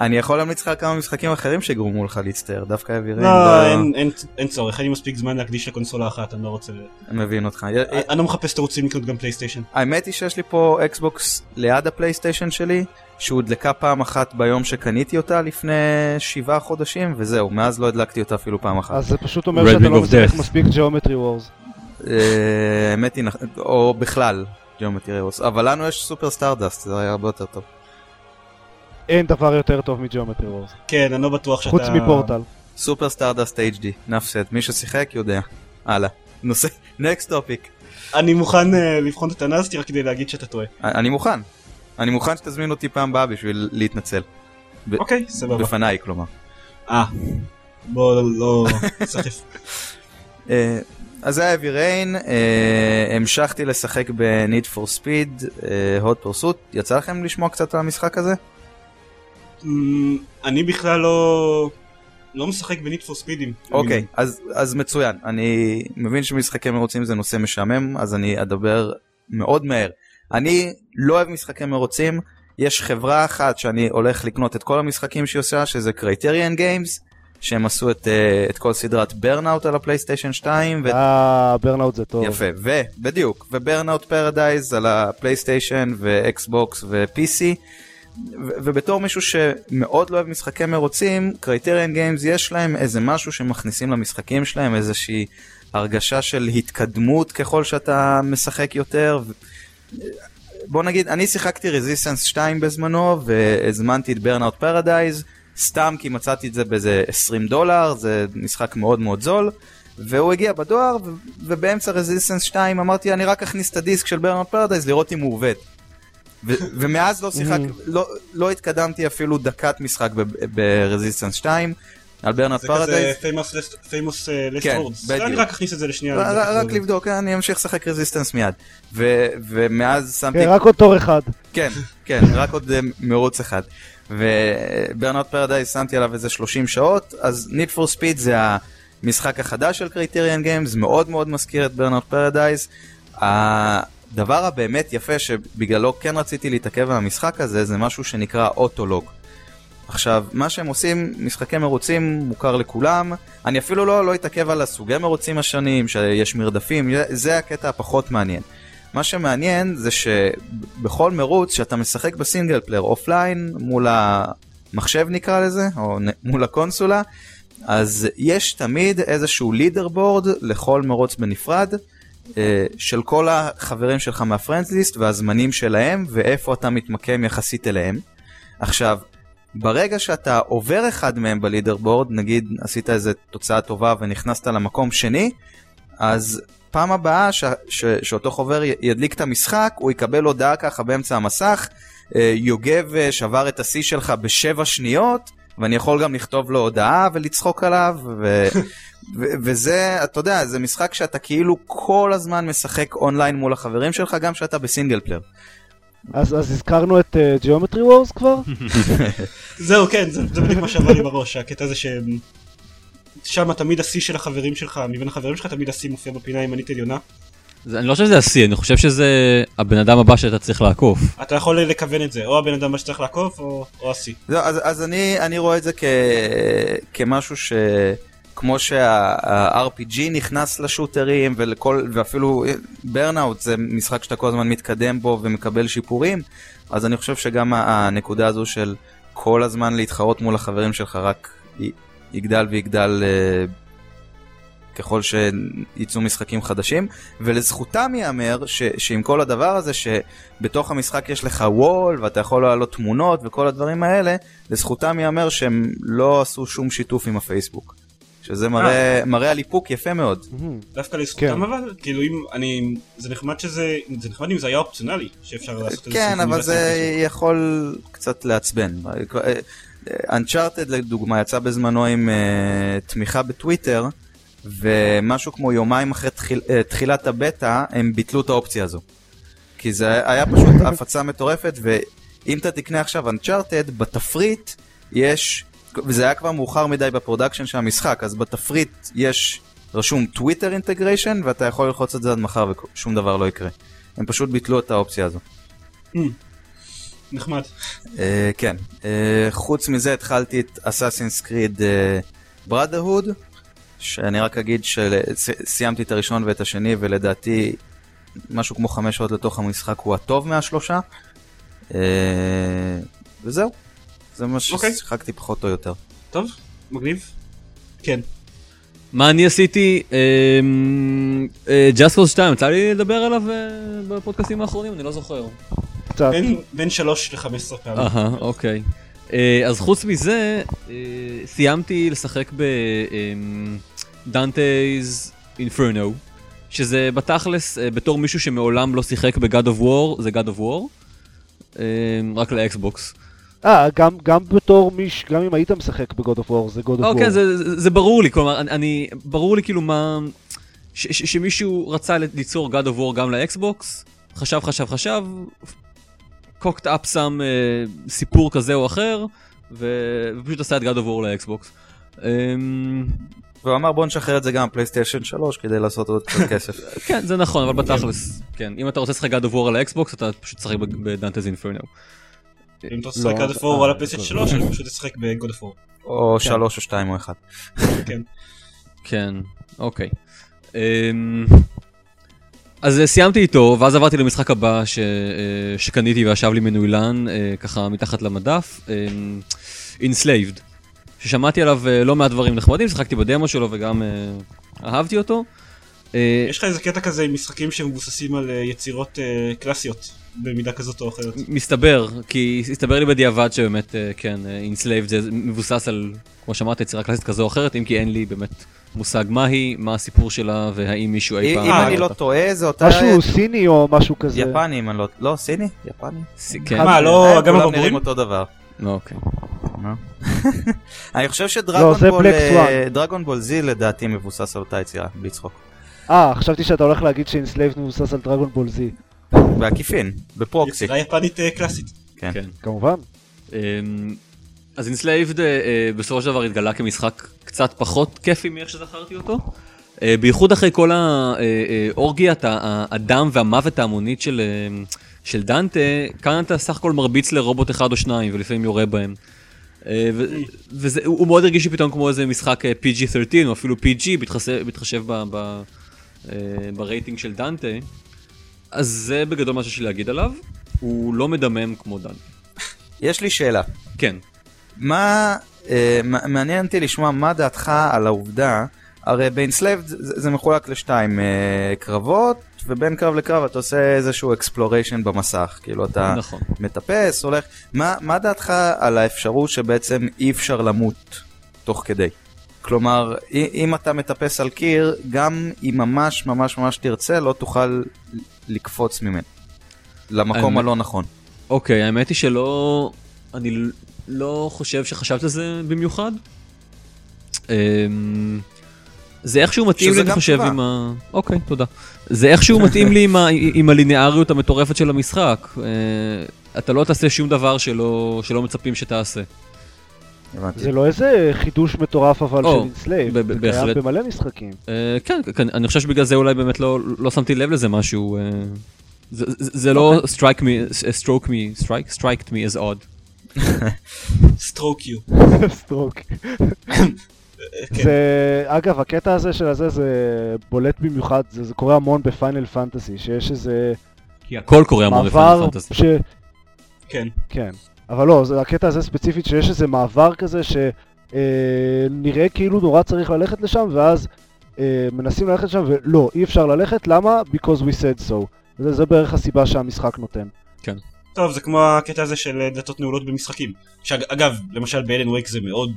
אני יכול להמליץ לך כמה משחקים אחרים שגרמו לך להצטער, דווקא אווירים. לא, אין, אין, אין צורך, אין לי מספיק זמן להקדיש לקונסולה אחת, אני לא רוצה... אני מבין אותך. אני לא מחפש תירוצים לקנות גם פלייסטיישן. האמת היא שיש לי פה אקסבוקס ליד הפלייסטיישן שלי, שהודלקה פעם אחת ביום שקניתי אותה לפני שבעה חודשים, וזהו, מאז לא הדלקתי אותה אפילו פעם אחת. אז זה פשוט אומר שאתה לא משחק מספיק Geometry Wars. אה, האמת היא, או בכלל, Geometry Wars, אבל לנו יש Super Stardust, זה היה הרבה יותר טוב. אין דבר יותר טוב מ Geometry Wars. כן, אני לא בטוח שאתה... חוץ מ Portal. Super Stardust HD, נפסד, מי ששיחק יודע. הלאה. נושא, next topic. אני מוכן אה, לבחון את הטענה רק כדי להגיד שאתה טועה. אני מוכן. אני מוכן שתזמין אותי פעם הבאה בשביל להתנצל. אוקיי, סבבה. בפניי, כלומר. אה, בוא לא סחף. אה, אז זה היה Heavy Rain, אה, המשכתי לשחק ב-Need for Speed, hot pursuit, יצא לכם לשמוע קצת על המשחק הזה? אמ, אני בכלל לא... לא משחק ב Need for Speedים. אוקיי, אז, אז מצוין. אני מבין שמשחקי מרוצים זה נושא משעמם, אז אני אדבר מאוד מהר. אני לא אוהב משחקי מרוצים, יש חברה אחת שאני הולך לקנות את כל המשחקים שהיא עושה, שזה Criterion Games, שהם עשו את, אה, את כל סדרת Burnout על הפלייסטיישן 2. אה, Burnout זה טוב. יפה, ובדיוק, ו Burnout Paradise על הפלייסטיישן ואקסבוקס ו-PC. ובתור מישהו שמאוד לא אוהב משחקי מרוצים, Criterion Games יש להם איזה משהו שמכניסים למשחקים שלהם, איזושהי הרגשה של התקדמות ככל שאתה משחק יותר. בוא נגיד, אני שיחקתי Resistance 2 בזמנו והזמנתי את Burnout Paradise, סתם כי מצאתי את זה באיזה 20 דולר, זה משחק מאוד מאוד זול. והוא הגיע בדואר ובאמצע Resistance 2 אמרתי אני רק אכניס את הדיסק של Burnout Paradise לראות אם הוא עובד. ומאז לא שיחק, לא, לא התקדמתי אפילו דקת משחק ב Resistance 2. על Burnout Paradise. זה כזה famous last words. אני רק אכניס את זה לשנייה. רק לבדוק, אני אמשיך לשחק Resistance מיד. ומאז שמתי... כן, רק עוד תור אחד. כן, כן, רק עוד אה, מרוץ אחד. ו Burnout Paradise שמתי עליו איזה 30 שעות, אז Need for Speed זה המשחק החדש של Criterion Games, מאוד מאוד מזכיר את Burnout Paradise. הדבר הבאמת יפה שבגללו כן רציתי להתעכב על המשחק הזה זה משהו שנקרא Autolog. עכשיו, מה שהם עושים, משחקי מרוצים מוכר לכולם, אני אפילו לא, לא אתעכב על הסוגי מרוצים השונים, שיש מרדפים, זה הקטע הפחות מעניין. מה שמעניין זה שבכל מרוץ שאתה משחק ב single player offline מול המחשב נקרא לזה, או מול הקונסולה, אז יש תמיד איזשהו leaderboard לכל מרוץ בנפרד, אה, של כל החברים שלך מה friends list והזמנים שלהם ואיפה אתה מתמקם יחסית אליהם. עכשיו, ברגע שאתה עובר אחד מהם ב leaderboard, נגיד עשית איזה תוצאה טובה ונכנסת למקום שני, אז פעם הבאה ש- ש- שאותו חובר ידליק את המשחק, הוא יקבל הודעה ככה באמצע המסך, אה, יוגב אה, שבר את השיא שלך בשבע שניות, ואני יכול גם לכתוב לו הודעה ולצחוק עליו, ו- וזה, אתה יודע, זה משחק שאתה כאילו כל הזמן משחק אונליין מול החברים שלך, גם כשאתה ב single player. אז, אז הזכרנו את Geometry אה, Wars כבר? זהו, כן, זה, זה בדיוק מה שעבר לי בראש, הקטע הזה ששם תמיד השיא של החברים שלך, מבין החברים שלך תמיד השיא מופיע בפינה ימנית עליונה. זה, אני לא חושב שזה השיא, אני חושב שזה הבן אדם הבא שאתה צריך לעקוף. אתה יכול לכוון את זה, או הבן אדם הבא שצריך לעקוף, או, או השיא. אז, אז אני, אני רואה את זה כ, כמשהו ש... כמו שה-RPG נכנס לשוטרים ולכל, ואפילו ברנאוט זה משחק שאתה כל הזמן מתקדם בו ומקבל שיפורים, אז אני חושב שגם הנקודה הזו של כל הזמן להתחרות מול החברים שלך רק י- יגדל ויגדל אה, ככל שיצאו משחקים חדשים, ולזכותם ייאמר ש- שעם כל הדבר הזה שבתוך המשחק יש לך וול ואתה יכול להעלות תמונות וכל הדברים האלה, לזכותם ייאמר שהם לא עשו שום שיתוף עם הפייסבוק. שזה מראה, מראה על איפוק יפה מאוד. דווקא לזכותם כן. אבל, כאילו אם אני, זה נחמד שזה, זה נחמד אם זה היה אופציונלי, שאפשר לעשות איזה כן, אבל סינכרוניזציה זה כזאת. יכול קצת לעצבן. Uncharted לדוגמה יצא בזמנו עם אה, תמיכה בטוויטר, ומשהו כמו יומיים אחרי תחיל, אה, תחילת הבטא הם ביטלו את האופציה הזו. כי זה היה פשוט הפצה מטורפת, ואם אתה תקנה עכשיו Uncharted, בתפריט יש, וזה היה כבר מאוחר מדי ב production של המשחק, אז בתפריט יש רשום Twitter integration, ואתה יכול ללחוץ את זה עד מחר ושום דבר לא יקרה. הם פשוט ביטלו את האופציה הזו. נחמד. Uh, כן, uh, חוץ מזה התחלתי את אסאסינס קריד בראדרהוד, שאני רק אגיד שסיימתי את הראשון ואת השני ולדעתי משהו כמו חמש שעות לתוך המשחק הוא הטוב מהשלושה. Uh, וזהו, זה מה אוקיי. ששיחקתי פחות או יותר. טוב, מגניב. כן. מה אני עשיתי? ג'אסט קורס 2, יצא לי לדבר עליו אה, בפודקאסטים האחרונים? אני לא זוכר. בין- בין 3 ל-15 פעמים. אהה, אוקיי. אה, אז חוץ מזה, אה, סיימתי לשחק בדנטייז אינפרנו, שזה בתכלס, בתור מישהו שמעולם לא שיחק ב-God of War, זה God of War, אה, רק לאקסבוקס. אה, גם, גם בתור מיש, גם אם היית משחק ב-God of War, זה God of War. אוקיי, זה, ברור לי, כלומר, אני, ברור לי כאילו מה... ש, ש, שמישהו רצה ליצור God of War גם לאקסבוקס, חשב, חשב, חשב, cooked up שם אה, סיפור כזה או אחר, ו, ופשוט עשה את God of War לאקסבוקס. והוא אמר בוא נשחרר את זה גם פלייסטיישן 3 כדי לעשות עוד קצת כסף. כן, זה נכון, אבל בתכלס, כן, אם אתה רוצה לשחק God of War על האקסבוקס, אתה פשוט תשחק ב-Dante's Inferno. אם אתה לא, משחק עד זה- הפור אה, על זה- 3, אני פשוט אשחק ב-God of War. או כן. 3 או 2 או 1. כן. כן, אוקיי. אמ, אז אה, סיימתי איתו, ואז עברתי למשחק הבא ש, אה, שקניתי וישב לי מנוילן, אה, ככה מתחת למדף, אמ, Enslaved, ששמעתי עליו אה, לא מעט דברים נחמדים, שיחקתי בדמו שלו וגם אה, אהבתי אותו. אה, יש לך איזה קטע כזה עם משחקים שמבוססים על אה, יצירות אה, קלאסיות, במידה כזאת או אחרת. מסתבר, כי הסתבר לי בדיעבד שבאמת, אה, כן, אה, Enslaved זה מבוסס על, כמו שאמרת, יצירה קלאסית כזו או אחרת, אם כי אין לי באמת מושג מה היא, מה הסיפור שלה, והאם מישהו אי פעם... אם אני לא. טועה זה אותה... משהו סיני או משהו כזה. יפני אם אני לא... לא, סיני? יפני? כן, מה, לא אה, גם כולם הבחורים? נראים אותו דבר. אוקיי. אני חושב לא, שדרגון זה בול, זי לדעתי מבוסס על אותה יצירה, בלי צחוק. אה, חשבתי שאתה הולך להגיד שאינסלייבד מבוסס על דרגון בול זי. בעקיפין, ב-proxy. יצירה יפנית אה, קלאסית. כן. כן. כמובן. אמ, אז Enslaved בסופו של דבר התגלה כמשחק קצת פחות כיפי מאיך שזכרתי אותו. אה, בייחוד אחרי כל האורגיית הדם והמוות ההמונית של, אה, של דנטה, כאן אתה סך הכל מרביץ לרובוט אחד או שניים ולפעמים יורה בהם. אה, ו- וזה, הוא הוא מאוד הרגיש לי פתאום כמו איזה משחק אה, PG-13 או אפילו PG בהתחשב, בהתחשב ב, ב, אה, ב-rating של דנטה. אז זה בגדול מה שיש לי להגיד עליו. הוא לא מדמם כמו דנטה. יש לי שאלה. כן. מה, אה, מעניין אותי לשמוע מה דעתך על העובדה, הרי ב-Enslaved זה, זה מחולק לשתיים, אה, קרבות, ובין קרב לקרב אתה עושה איזשהו exploration במסך, כאילו אתה נכון. מטפס, הולך, מה, מה דעתך על האפשרות שבעצם אי אפשר למות תוך כדי? כלומר, אם אתה מטפס על קיר, גם אם ממש ממש ממש תרצה, לא תוכל לקפוץ ממנו. למקום הלא נכון. אוקיי, האמת היא שלא... אני לא חושב שחשבת על זה במיוחד. אמ, זה איכשהו מתאים לי, אני חושב. עם ה... אוקיי, תודה. זה איכשהו מתאים לי עם, ה... עם הליניאריות המטורפת של המשחק. אה, אתה לא תעשה שום דבר שלא, שלא מצפים שתעשה. הבנתי. זה לא איזה חידוש מטורף אבל או, של Enslaved. ב- ב- זה קיים. במלא משחקים. אה, כן, כן, אני חושב שבגלל זה אולי באמת לא, לא שמתי לב לזה משהו. אה, זה, זה, זה לא strike me, stroke me, strike, striked me as odd. Struck you. Struck. זה, אגב, הקטע הזה של הזה זה בולט במיוחד, זה, זה קורה המון ב-Final Fantasy, שיש איזה כי הכל קורה המון ב-Final Fantasy. ש... כן. כן, אבל לא, זה הקטע הזה ספציפית שיש איזה מעבר כזה שנראה כאילו נורא צריך ללכת לשם, ואז אה, מנסים ללכת לשם, ולא, אי אפשר ללכת, למה? Because we said so. זה, זה בערך הסיבה שהמשחק נותן. טוב, זה כמו הקטע הזה של אה, דלתות נעולות במשחקים. שאגב, למשל באלן וייק זה מאוד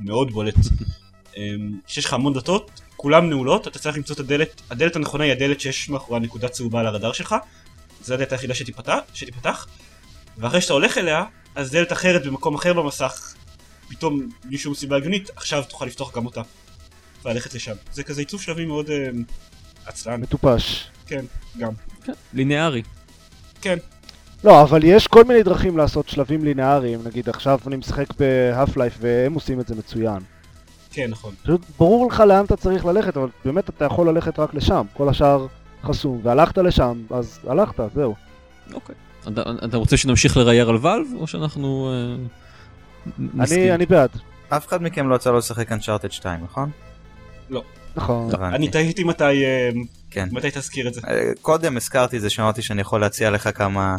מאוד בולט. אמ, שיש לך המון דלתות, כולן נעולות, אתה צריך למצוא את הדלת, הדלת הנכונה היא הדלת שיש מאחורי נקודה צהובה על הרדאר שלך, זו הדלת היחידה שתיפתח, שתיפתח, ואחרי שאתה הולך אליה, אז דלת אחרת במקום אחר במסך, פתאום בלי שום סיבה הגיונית, עכשיו תוכל לפתוח גם אותה. וללכת לשם. זה כזה עיצוב שלבים מאוד אמ, עצלן, מטופש. כן, גם. כן, ליניארי. כן, לא, אבל יש כל מיני דרכים לעשות שלבים לינאריים, נגיד עכשיו אני משחק בהאף לייף והם עושים את זה מצוין. כן, נכון. פשוט ברור לך לאן אתה צריך ללכת, אבל באמת אתה יכול ללכת רק לשם, כל השאר חסום, והלכת לשם, אז הלכת, זהו. אוקיי. אתה, אתה רוצה שנמשיך לרייר על ואלב, או שאנחנו... אה, נסכים? אני, אני בעד. אף אחד מכם לא יצא לו לשחק אנצ'ארטד 2, נכון? נכון. הבנתי. אני תהיתי מתי, אמ, כן. מתי תזכיר את זה. אה, קודם הזכרתי את זה, שאמרתי שאני יכול להציע לך כמה...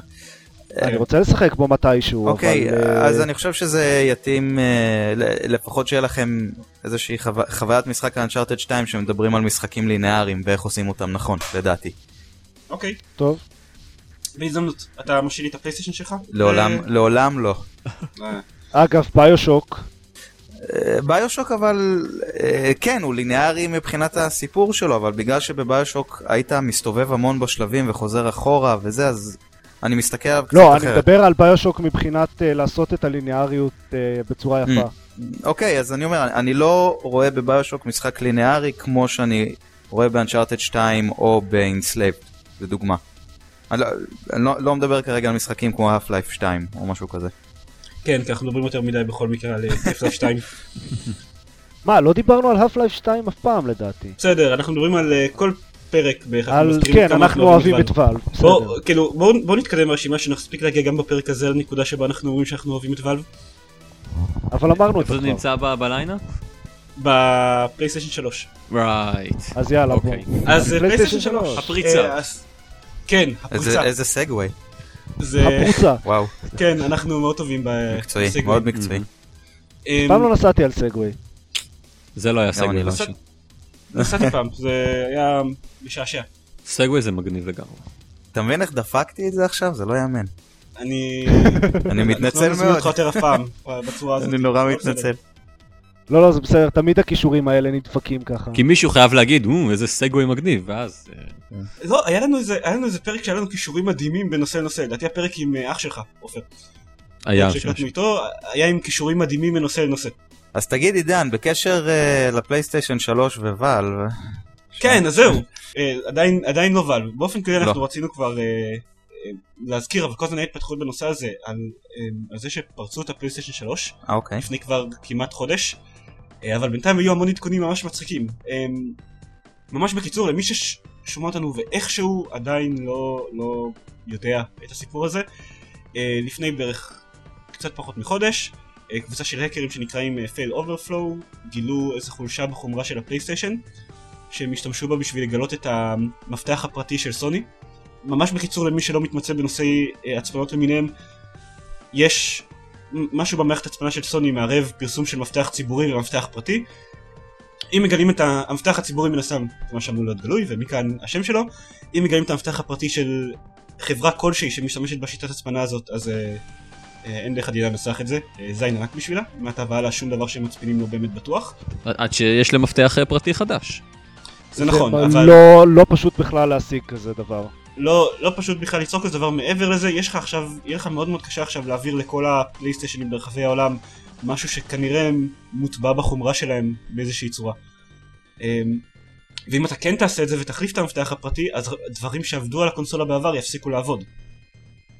אני רוצה לשחק בו מתישהו, אוקיי, אבל... אה, אז אני חושב שזה יתאים, אה, לפחות שיהיה לכם איזושהי חו- חוויית משחק אנצ'ארטד 2 שמדברים על משחקים לינאריים ואיך עושים אותם נכון, לדעתי. אוקיי, טוב. בהזדמנות. אתה משאיר לי את הפלייסטיישן שלך? לעולם, אה, לעולם לא. אה, אגב, ביושוק, אה, ביושוק אבל, כן, הוא ליניארי מבחינת הסיפור שלו, אבל בגלל שבביושוק היית מסתובב המון בשלבים וחוזר אחורה וזה, אז אני מסתכל עליו קצת לא, אחרת. אני מדבר על ביושוק מבחינת uh, לעשות את הליניאריות uh, בצורה יפה. אוקיי, אז אני אומר, אני לא רואה בביושוק משחק ליניארי כמו שאני רואה ב-Uncharted 2 או ב-Enslaved, לדוגמה. אני, לא, אני לא, לא מדבר כרגע על משחקים כמו Half-Life 2 או משהו כזה. כן, כי אנחנו מדברים יותר מדי בכל מקרה על Half-Life 2. מה, לא דיברנו על Half-Life 2 אף פעם לדעתי. בסדר, אנחנו מדברים על אה, כל פרק בערך. על, כן, אנחנו אוהבים את Valve. Valve, בסדר. בוא, כאילו, בואו בוא נתקדם ברשימה שנספיק להגיע גם בפרק הזה לנקודה שבה אנחנו אומרים שאנחנו אוהבים את Valve. אבל אמרנו את איפה זה זה כבר. נמצא ב- ב-lineup? בפלייסטיישן 3. Right. אז יאללה, בוא. אוקיי. אז אה, פלייסטיישן פלייסטיישן 3. שלוש. הפריצה. כן, איזה, הפריצה. איזה segue, זה, הפרוצה. וואו, כן, אנחנו מאוד טובים מקצועי, ב-segue. מאוד מקצועי. אמ, פעם לא נסעתי על סגווי. זה לא היה סגווי לא. משהו. נסעתי פעם, זה היה משעשע. סגווי זה מגניב לגמרי. אתה מבין איך דפקתי את זה עכשיו? זה לא יאמן. אני... אני מתנצל אנחנו לא נזמין מאוד. אותך יותר אף פעם, בצורה הזאת. אני נורא לא. מתנצל. לא, לא, זה בסדר, תמיד הכישורים האלה נדפקים ככה. כי מישהו חייב להגיד, "או, איזה סגווי מגניב, ואז... אה, לא, היה לנו איזה, היה לנו איזה פרק שהיה לנו כישורים מדהימים בנושא לנושא, לדעתי הפרק עם אה, אח שלך, עופר. היה שם. שהקלטנו איתו, היה עם כישורים מדהימים מנושא לנושא. אז תגיד עידן, בקשר אה, לפלייסטיישן 3 וואלב, כן, אז זהו, אה, עדיין, עדיין לא ואלב. באופן כללי לא. אנחנו רצינו כבר אה, אה, להזכיר, אבל כל הזמן היה התפתחות בנושא הזה, על, אה, על זה שפרצו את הפלייסטיישן 3, אה, אוקיי. לפני כבר כמעט חודש, אה, אבל בינתיים היו המון עדכונים ממש מצחיקים. אה, ממש בקיצור, למי ששומע אותנו ואיכשהו עדיין לא, לא יודע את הסיפור הזה, אה, לפני בערך קצת פחות מחודש, אה, קבוצה של האקרים שנקראים אה, Fail Overflow גילו איזו חולשה בחומרה של הפלייסטיישן שהם השתמשו בה בשביל לגלות את המפתח הפרטי של סוני. ממש בקיצור למי שלא מתמצא בנושאי הצפנות למיניהם, יש משהו במערכת הצפנה של סוני מערב פרסום של מפתח ציבורי ומפתח פרטי. אם מגלים את המפתח הציבורי מן הסתם, זה מה שאמור להיות גלוי ומכאן השם שלו, אם מגלים את המפתח הפרטי של חברה כלשהי שמשתמשת בשיטת הצפנה הזאת, אז אה, אה, אין דרך עדינה לנסח את זה, אה, זין ענק בשבילה, מעתה והלאה שום דבר שהם מצפינים לא באמת בטוח. עד שיש להם מפתח אה, פרטי חדש. זה נכון, זה אבל לא, לא פשוט בכלל להשיג כזה דבר. לא, לא פשוט בכלל ליצור כזה דבר מעבר לזה, יש לך עכשיו, יהיה לך מאוד מאוד קשה עכשיו להעביר לכל הפלייסטיישנים ברחבי העולם משהו שכנראה מוטבע בחומרה שלהם באיזושהי צורה. אמ, ואם אתה כן תעשה את זה ותחליף את המפתח הפרטי, אז דברים שעבדו על הקונסולה בעבר יפסיקו לעבוד.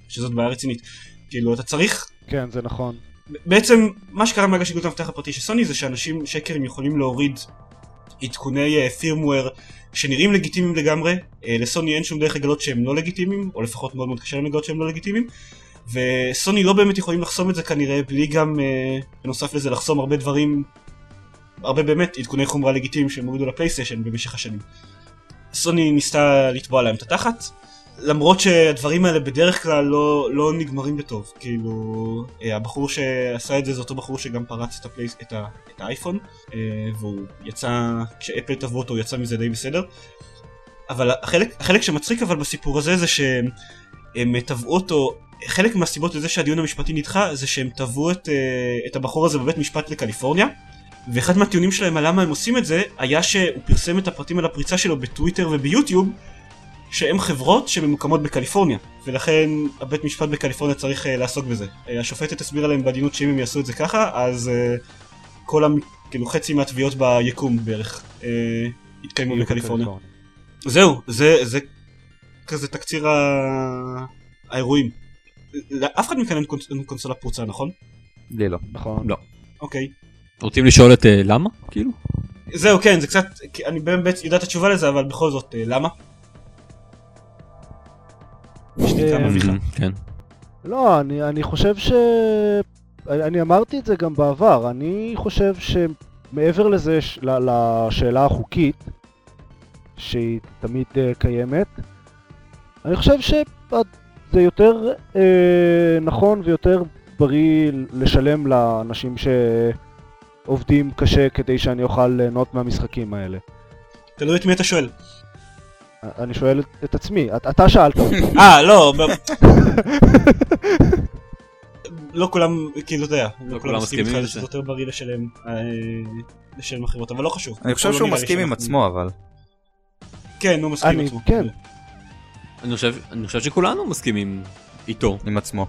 שזאת בעיה רצינית. כאילו, אתה צריך כן, זה נכון. בעצם מה שקרה מהרגע שגילו את המפתח הפרטי של סוני זה שאנשים שקרים יכולים להוריד עדכוני firmware שנראים לגיטימיים לגמרי, אה, לסוני אין שום דרך לגלות שהם לא לגיטימיים, או לפחות מאוד מאוד קשה להם לגלות שהם לא לגיטימיים, וסוני לא באמת יכולים לחסום את זה כנראה, בלי גם אה, בנוסף לזה לחסום הרבה דברים הרבה באמת עדכוני חומרה לגיטימיים שהם הורידו לפלייסטיישן במשך השנים. סוני ניסתה לתבוע להם את התחת, למרות שהדברים האלה בדרך כלל לא, לא נגמרים בטוב, כאילו אה, הבחור שעשה את זה זה אותו בחור שגם פרץ את, הפלייס, את, ה, את האייפון אה, והוא יצא, כשאפל תבעו אותו הוא יצא מזה די בסדר אבל החלק, החלק שמצחיק אבל בסיפור הזה זה שהם תבעו אותו, חלק מהסיבות לזה שהדיון המשפטי נדחה זה שהם תבעו את, אה, את הבחור הזה בבית משפט לקליפורניה ואחד מהטיעונים שלהם על למה הם עושים את זה היה שהוא פרסם את הפרטים על הפריצה שלו בטוויטר וביוטיוב שהם חברות שממוקמות בקליפורניה ולכן הבית משפט בקליפורניה צריך uh, לעסוק בזה. Uh, השופטת הסבירה להם בעדינות שאם הם יעשו את זה ככה אז כל המ... כאילו חצי מהתביעות ביקום בערך יתקיימו בקליפורניה. זהו, זה, זה כזה תקציר. האירועים. לאף אחד מכאן אין קונס... קונסולה פרוצה נכון? לי לא. נכון. לא. אוקיי. רוצים לשאול את uh, למה? כאילו? זהו כן זה קצת אני באמת יודע את התשובה לזה אבל בכל זאת uh, למה? שתיקה אה, מביכה. כן. לא, אני, אני חושב ש... אני אני אמרתי את זה גם בעבר, אני חושב שמעבר לזה, ש- ל- לשאלה החוקית, שהיא תמיד uh, קיימת, אני חושב שזה יותר uh, נכון ויותר בריא לשלם לאנשים שעובדים קשה כדי שאני אוכל ליהנות מהמשחקים האלה. תלוי את מי אתה שואל. אני שואל את, את עצמי, את, אתה שאלת אותי. אה לא. לא כולם כאילו אתה יודע, לא כולם מסכימים איתך זה. יותר בריא לשלם אה, לשלם אחרות אבל לא חשוב. אני חושב לא שהוא מסכים עם עצמו אבל. כן הוא מסכים עם עצמו. כן. אני חושב, אני חושב שכולנו מסכימים איתו. עם עצמו.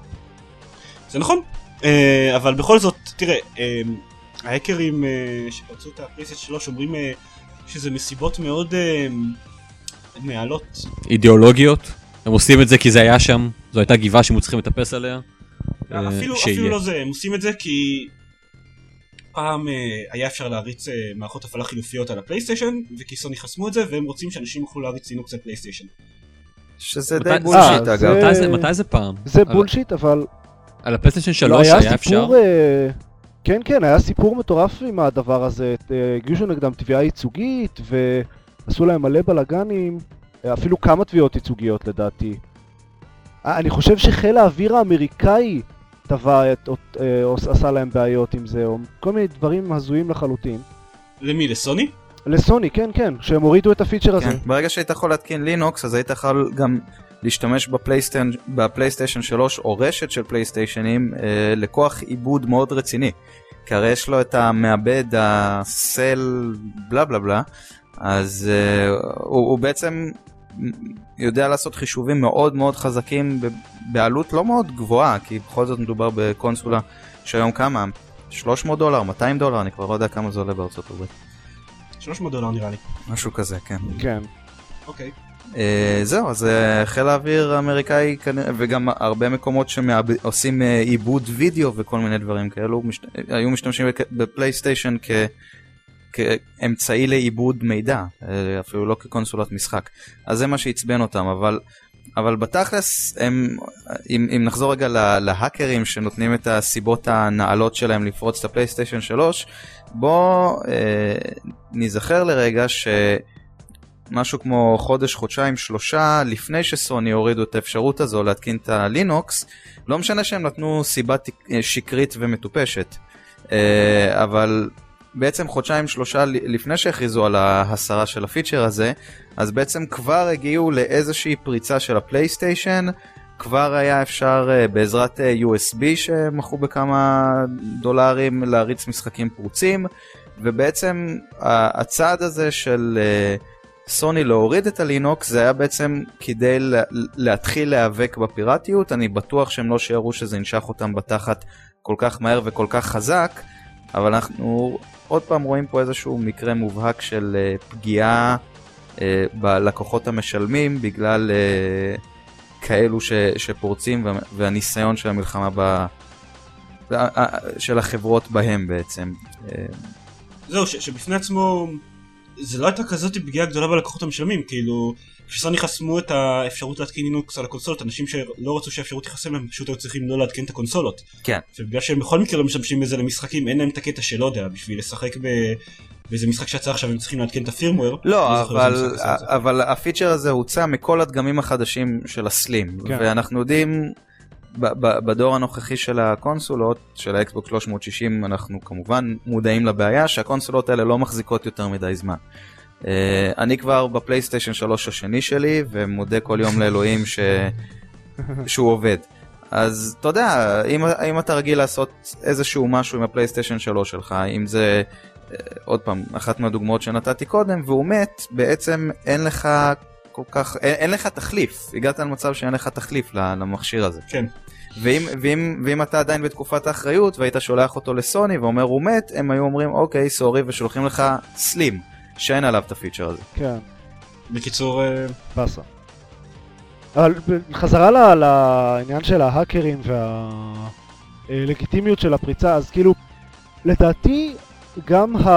זה נכון, אה, אבל בכל זאת, תראה, אה, ההקרים אה, שפרצו את הפלייסט 3 אומרים אה, שזה מסיבות מאוד אה, מעלות. אידיאולוגיות. הם עושים את זה כי זה היה שם, זו הייתה גבעה שהם צריכים לטפס עליה. אה, אפילו. אפילו לא זה, הם עושים את זה כי פעם אה, היה אפשר להריץ אה, מערכות הפעלה חילופיות על הפלייסטיישן, וכי סוני חסמו את זה, והם רוצים שאנשים יוכלו להריץ לינוקס על פלייסטיישן. שזה מתי- די bullshit אה, אגב. זה- מתי זה- מתי זה פעם? זה על- bullshit, אבל על הפלייסטיישן לא, 3 היה אפשר? סיפור, אה, כן, כן, היה סיפור מטורף עם הדבר הזה. אה, הגישו נגדם תביעה ייצוגית, ועשו להם מלא בלאגנים, אה, אפילו כמה תביעות ייצוגיות לדעתי. אה, אני חושב שחיל האוויר האמריקאי אה, או עשה להם בעיות עם זה, או כל מיני דברים הזויים לחלוטין. למי? לסוני? לסוני, כן, כן, שהם הורידו את הפיצ'ר הזה. כן. ברגע שהיית יכול להתקין לינוקס אז היית יכול גם להשתמש בפלייסטיישן, בפלייסטיישן 3 או רשת של פלייסטיישנים אה, לכוח עיבוד מאוד רציני. כי הרי יש לו את המעבד הסל בלה בלה בלה אז אה, הוא, הוא בעצם יודע לעשות חישובים מאוד מאוד חזקים בעלות לא מאוד גבוהה כי בכל זאת מדובר בקונסולה שהיום כמה 300 דולר 200 דולר אני כבר לא יודע כמה זה עולה בארצות הברית 300 דולר נראה לי. משהו כזה כן. כן. אוקיי. אה, זהו, אז אה, חיל האוויר האמריקאי כנראה, וגם הרבה מקומות שעושים אה, עיבוד וידאו וכל מיני דברים כאלו, מש... היו משתמשים בפלייסטיישן כ... כאמצעי לעיבוד מידע, אפילו לא כקונסולת משחק. אז זה מה שעצבן אותם, אבל, אבל בתכלס, הם, אם, אם נחזור רגע לה, להאקרים שנותנים את הסיבות הנעלות שלהם לפרוץ את הפלייסטיישן 3, בוא אה, ניזכר לרגע ש... משהו כמו חודש, חודשיים, שלושה לפני שסוני הורידו את האפשרות הזו להתקין את הלינוקס, לא משנה שהם נתנו סיבה אה, שקרית ומטופשת, אה, אבל בעצם חודשיים שלושה לפני שהכריזו על ההסרה של הפיצ'ר הזה, אז בעצם כבר הגיעו לאיזושהי פריצה של הפלייסטיישן, כבר היה אפשר אה, בעזרת אה, USB שמכרו בכמה דולרים להריץ משחקים פרוצים, ובעצם הצעד הזה של... אה, סוני להוריד את הלינוקס זה היה בעצם כדי לה, להתחיל להיאבק בפיראטיות. אני בטוח שהם לא שיערו שזה ינשך אותם בתחת כל כך מהר וכל כך חזק אבל אנחנו עוד פעם רואים פה איזשהו מקרה מובהק של פגיעה בלקוחות המשלמים בגלל כאלו ש, שפורצים וה, והניסיון של המלחמה ב, של החברות בהם בעצם. Uh, זהו, ש- שבפני עצמו זה לא הייתה כזאת פגיעה גדולה בלקוחות המשלמים, כאילו, כשסוני חסמו את האפשרות להתקין לינוקס על הקונסולות, אנשים שלא רצו שהאפשרות תיחסם להם, פשוט היו צריכים לא להתקין את הקונסולות. כן. ובגלל שהם בכל מקרה לא משתמשים בזה למשחקים, אין להם את הקטע שלא יודע, בשביל לשחק באיזה משחק שיצא עכשיו הם צריכים לעדכן את הפירמוור. לא, איזה אבל. אבל הפיצ'ר הזה הוצא מכל הדגמים החדשים של הסלים, כן. ואנחנו יודעים בדור הנוכחי של הקונסולות, של האקסבוק 360, אנחנו כמובן מודעים לבעיה שהקונסולות האלה לא מחזיקות יותר מדי זמן. Uh, אני כבר בפלייסטיישן 3 השני שלי, ומודה כל יום לאלוהים ש... שהוא עובד. אז אתה יודע, אם, אם אתה רגיל לעשות איזשהו משהו עם הפלייסטיישן 3 שלך, אם זה, עוד פעם, אחת מהדוגמאות שנתתי קודם, והוא מת, בעצם אין לך כל כך, אין, אין לך תחליף, הגעת למצב שאין לך תחליף ל- למכשיר הזה. כן. ואם, ואם, ואם אתה עדיין בתקופת האחריות והיית שולח אותו לסוני ואומר הוא מת, הם היו אומרים אוקיי סורי ושולחים לך סלים, שאין עליו את הפיצ'ר הזה. כן, בקיצור, אה, באסה. אבל חזרה ל- לעניין של ההאקרים והלגיטימיות של הפריצה, אז כאילו, לדעתי, גם ה...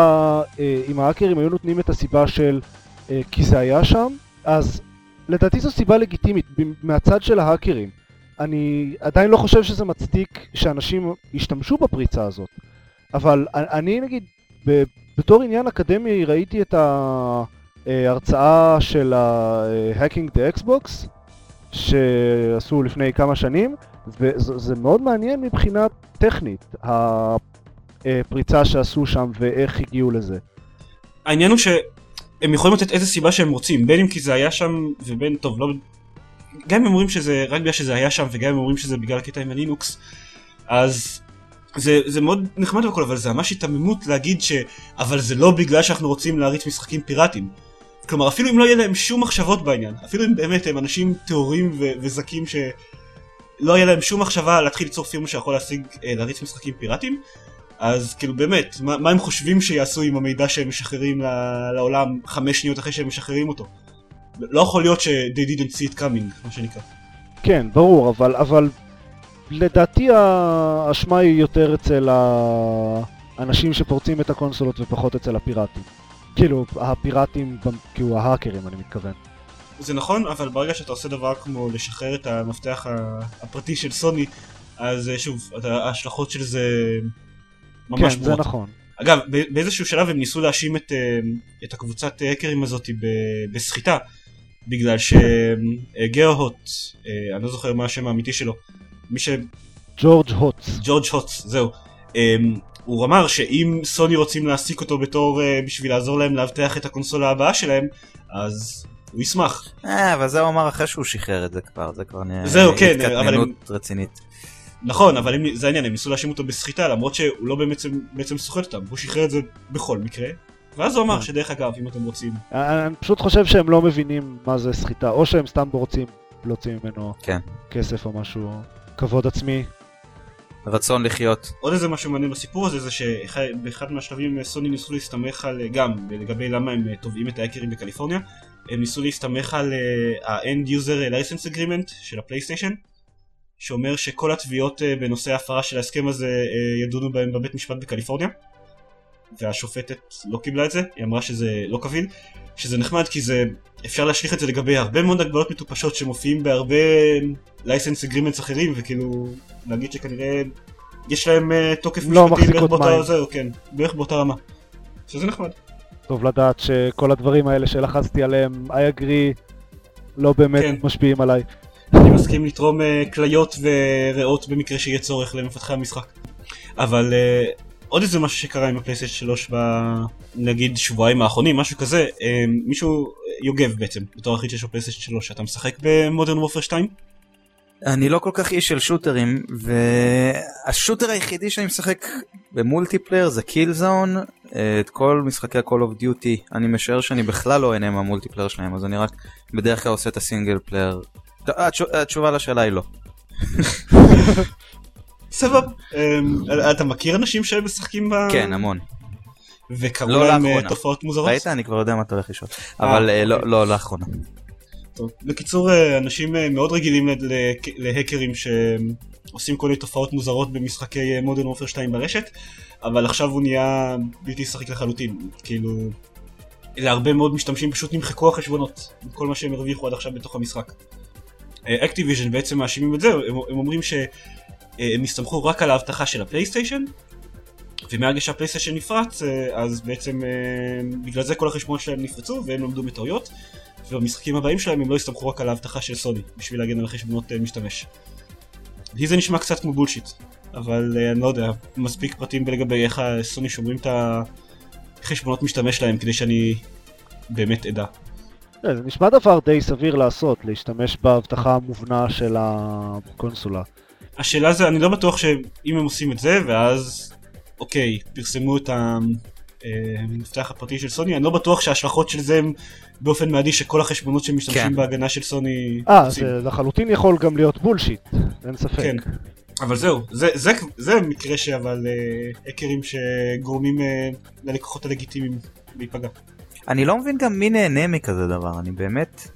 אה, אם ההאקרים היו נותנים את הסיבה של אה, כי זה היה שם, אז לדעתי זו סיבה לגיטימית מהצד של ההאקרים. אני עדיין לא חושב שזה מצדיק שאנשים ישתמשו בפריצה הזאת, אבל אני נגיד, ב- בתור עניין אקדמי ראיתי את ההרצאה של ה-Hacking the Xbox שעשו לפני כמה שנים, וזה זה מאוד מעניין מבחינה טכנית, הפריצה שעשו שם ואיך הגיעו לזה. העניין הוא שהם יכולים לתת איזה סיבה שהם רוצים, בין אם כי זה היה שם ובין, טוב, לא... גם אם אומרים שזה רק בגלל שזה היה שם וגם אם אומרים שזה בגלל הקטע עם הלינוקס, אז זה, זה מאוד נחמד והכל, אבל זה ממש היתממות להגיד ש... אבל זה לא בגלל שאנחנו רוצים להריץ משחקים פיראטיים. כלומר, אפילו אם לא יהיה להם שום מחשבות בעניין, אפילו אם באמת הם אנשים טהורים ו- וזכים שלא יהיה להם שום מחשבה להתחיל ליצור פירמה שיכול להשיג, אה, להריץ משחקים פיראטיים, אז כאילו באמת, מה, מה הם חושבים שיעשו עם המידע שהם משחררים לעולם חמש שניות אחרי שהם משחררים אותו? לא יכול להיות ש- they didn't see it coming, מה שנקרא. כן, ברור, אבל, אבל לדעתי האשמה היא יותר אצל האנשים שפורצים את הקונסולות ופחות אצל הפיראטים. כאילו, הפיראטים, כאילו ההאקרים אני מתכוון. זה נכון, אבל ברגע שאתה עושה דבר כמו לשחרר את המפתח הפרטי של סוני, אז אה, שוב, ההשלכות של זה ממש כן, זה ברורות. נכון. אגב, באיזשהו שלב הם ניסו להאשים את, אה, את הקבוצת האקרים הזאת בסחיטה, בגלל שגאו-הוט, אה, אני לא זוכר מה השם האמיתי שלו, מי ש... ג'ורג' הוטס. ג'ורג' הוטס, זהו. אמ, הוא אמר שאם סוני רוצים להעסיק אותו בתור אה, בשביל לעזור להם לאבטח את הקונסולה הבאה שלהם, אז הוא ישמח. אה, אבל זה הוא אמר אחרי שהוא שחרר את זה כבר, זה כבר נהיה זהו, כן, אבל התקטננות רצינית. נכון, אבל אם, זה העניין, הם ניסו להאשים אותו בסחיטה, למרות שהוא לא בעצם, בעצם סוחט אותם, הוא שחרר את זה בכל מקרה. ואז הוא אמר כן. שדרך אגב, אם אתם רוצים, אני אני פשוט חושב שהם לא מבינים מה זה סחיטה, או שהם סתם רוצים להוציא ממנו כן. כסף או משהו, כבוד עצמי. רצון לחיות. עוד איזה משהו מעניין בסיפור הזה זה שבאחד מהשלבים סוני ניסו להסתמך על גם לגבי למה הם אה, תובעים את ההאקרים בקליפורניה הם ניסו להסתמך על אה, ה-end user license agreement של הפלייסטיישן שאומר שכל התביעות אה, בנושא ההפרה של ההסכם הזה אה, ידונו בהם בבית משפט בקליפורניה והשופטת לא קיבלה את זה, היא אמרה שזה לא קביל שזה נחמד כי זה אפשר להשליך את זה לגבי הרבה מאוד הגבלות מטופשות שמופיעים בהרבה license agreements אחרים וכאילו להגיד שכנראה יש להם אה, תוקף לא משפטי בערך באותה. זהו, כן, בערך באותה רמה. שזה נחמד. טוב לדעת שכל הדברים האלה שלחצתי עליהם, I agree, לא באמת כן. משפיעים עליי. אני מסכים לתרום אה, כליות וריאות במקרה שיהיה צורך למפתחי המשחק. אבל אה, עוד איזה משהו שקרה עם הפלייסטיישן 3 ב... נגיד שבועיים האחרונים, משהו כזה, אה, מישהו, יוגב בעצם, בתור היחיד שיש לו פלייסטיישן 3, אתה משחק ב-Modern Warfare 2? אני לא כל כך איש של shooter-ים, וה-shooter היחידי שאני משחק ב-multiplayer זה Killzone. את כל משחקי ה- Call of Duty אני משער שאני בכלל לא אהנה מה-multiplayer שלהם, אז אני רק בדרך כלל עושה את ה-single player. התשובה לשאלה היא לא. סבבה. אה, אתה מכיר אנשים שמשחקים ב... כן, המון. וקראו לא להם אה. תופעות מוזרות? ראית? אני כבר יודע מה אתה הולך לשאול. אבל אה, לא- אוקיי. לא לאחרונה. בקיצור, אה, אנשים אה, מאוד רגילים להאקרים שעושים כל מיני תופעות מוזרות במשחקי Modern Warfare 2 ברשת, אבל עכשיו הוא נהיה בלתי שחיק לחלוטין. כאילו, להרבה מאוד משתמשים פשוט נמחקו החשבונות, כל מה שהם הרוויחו עד עכשיו בתוך המשחק. Activision בעצם מאשימים את זה, הם, הם אומרים שהם הסתמכו רק על האבטחה של הפלייסטיישן, ומהרגע שהפלייסטיישן נפרץ, אה, אז בעצם אה, בגלל זה כל החשבונות שלהם נפרצו והם למדו מטעויות, ובמשחקים הבאים שלהם הם לא הסתמכו רק על האבטחה של סוני, בשביל להגן על החשבונות אה, משתמש. לי זה נשמע קצת כמו בולשיט, אבל אני לא יודע, מספיק פרטים לגבי איך סוני שומרים את החשבונות משתמש להם כדי שאני באמת אדע. זה נשמע דבר די סביר לעשות, להשתמש באבטחה המובנה של הקונסולה. השאלה זה, אני לא בטוח שאם הם עושים את זה, ואז, אוקיי, פרסמו את המפתח הפרטי של סוני, אני לא בטוח שההשלכות של זה הם באופן מיידי שכל החשבונות שמשתמשים כן. בהגנה של סוני אה. זה לחלוטין יכול גם להיות בולשיט, אין ספק. כן. אבל זהו, זה, זה, זה מקרה שאבל אה, האקרים שגורמים אה, ללקוחות הלגיטימיים להיפגע. אני לא מבין גם מי נהנה מכזה דבר, אני באמת...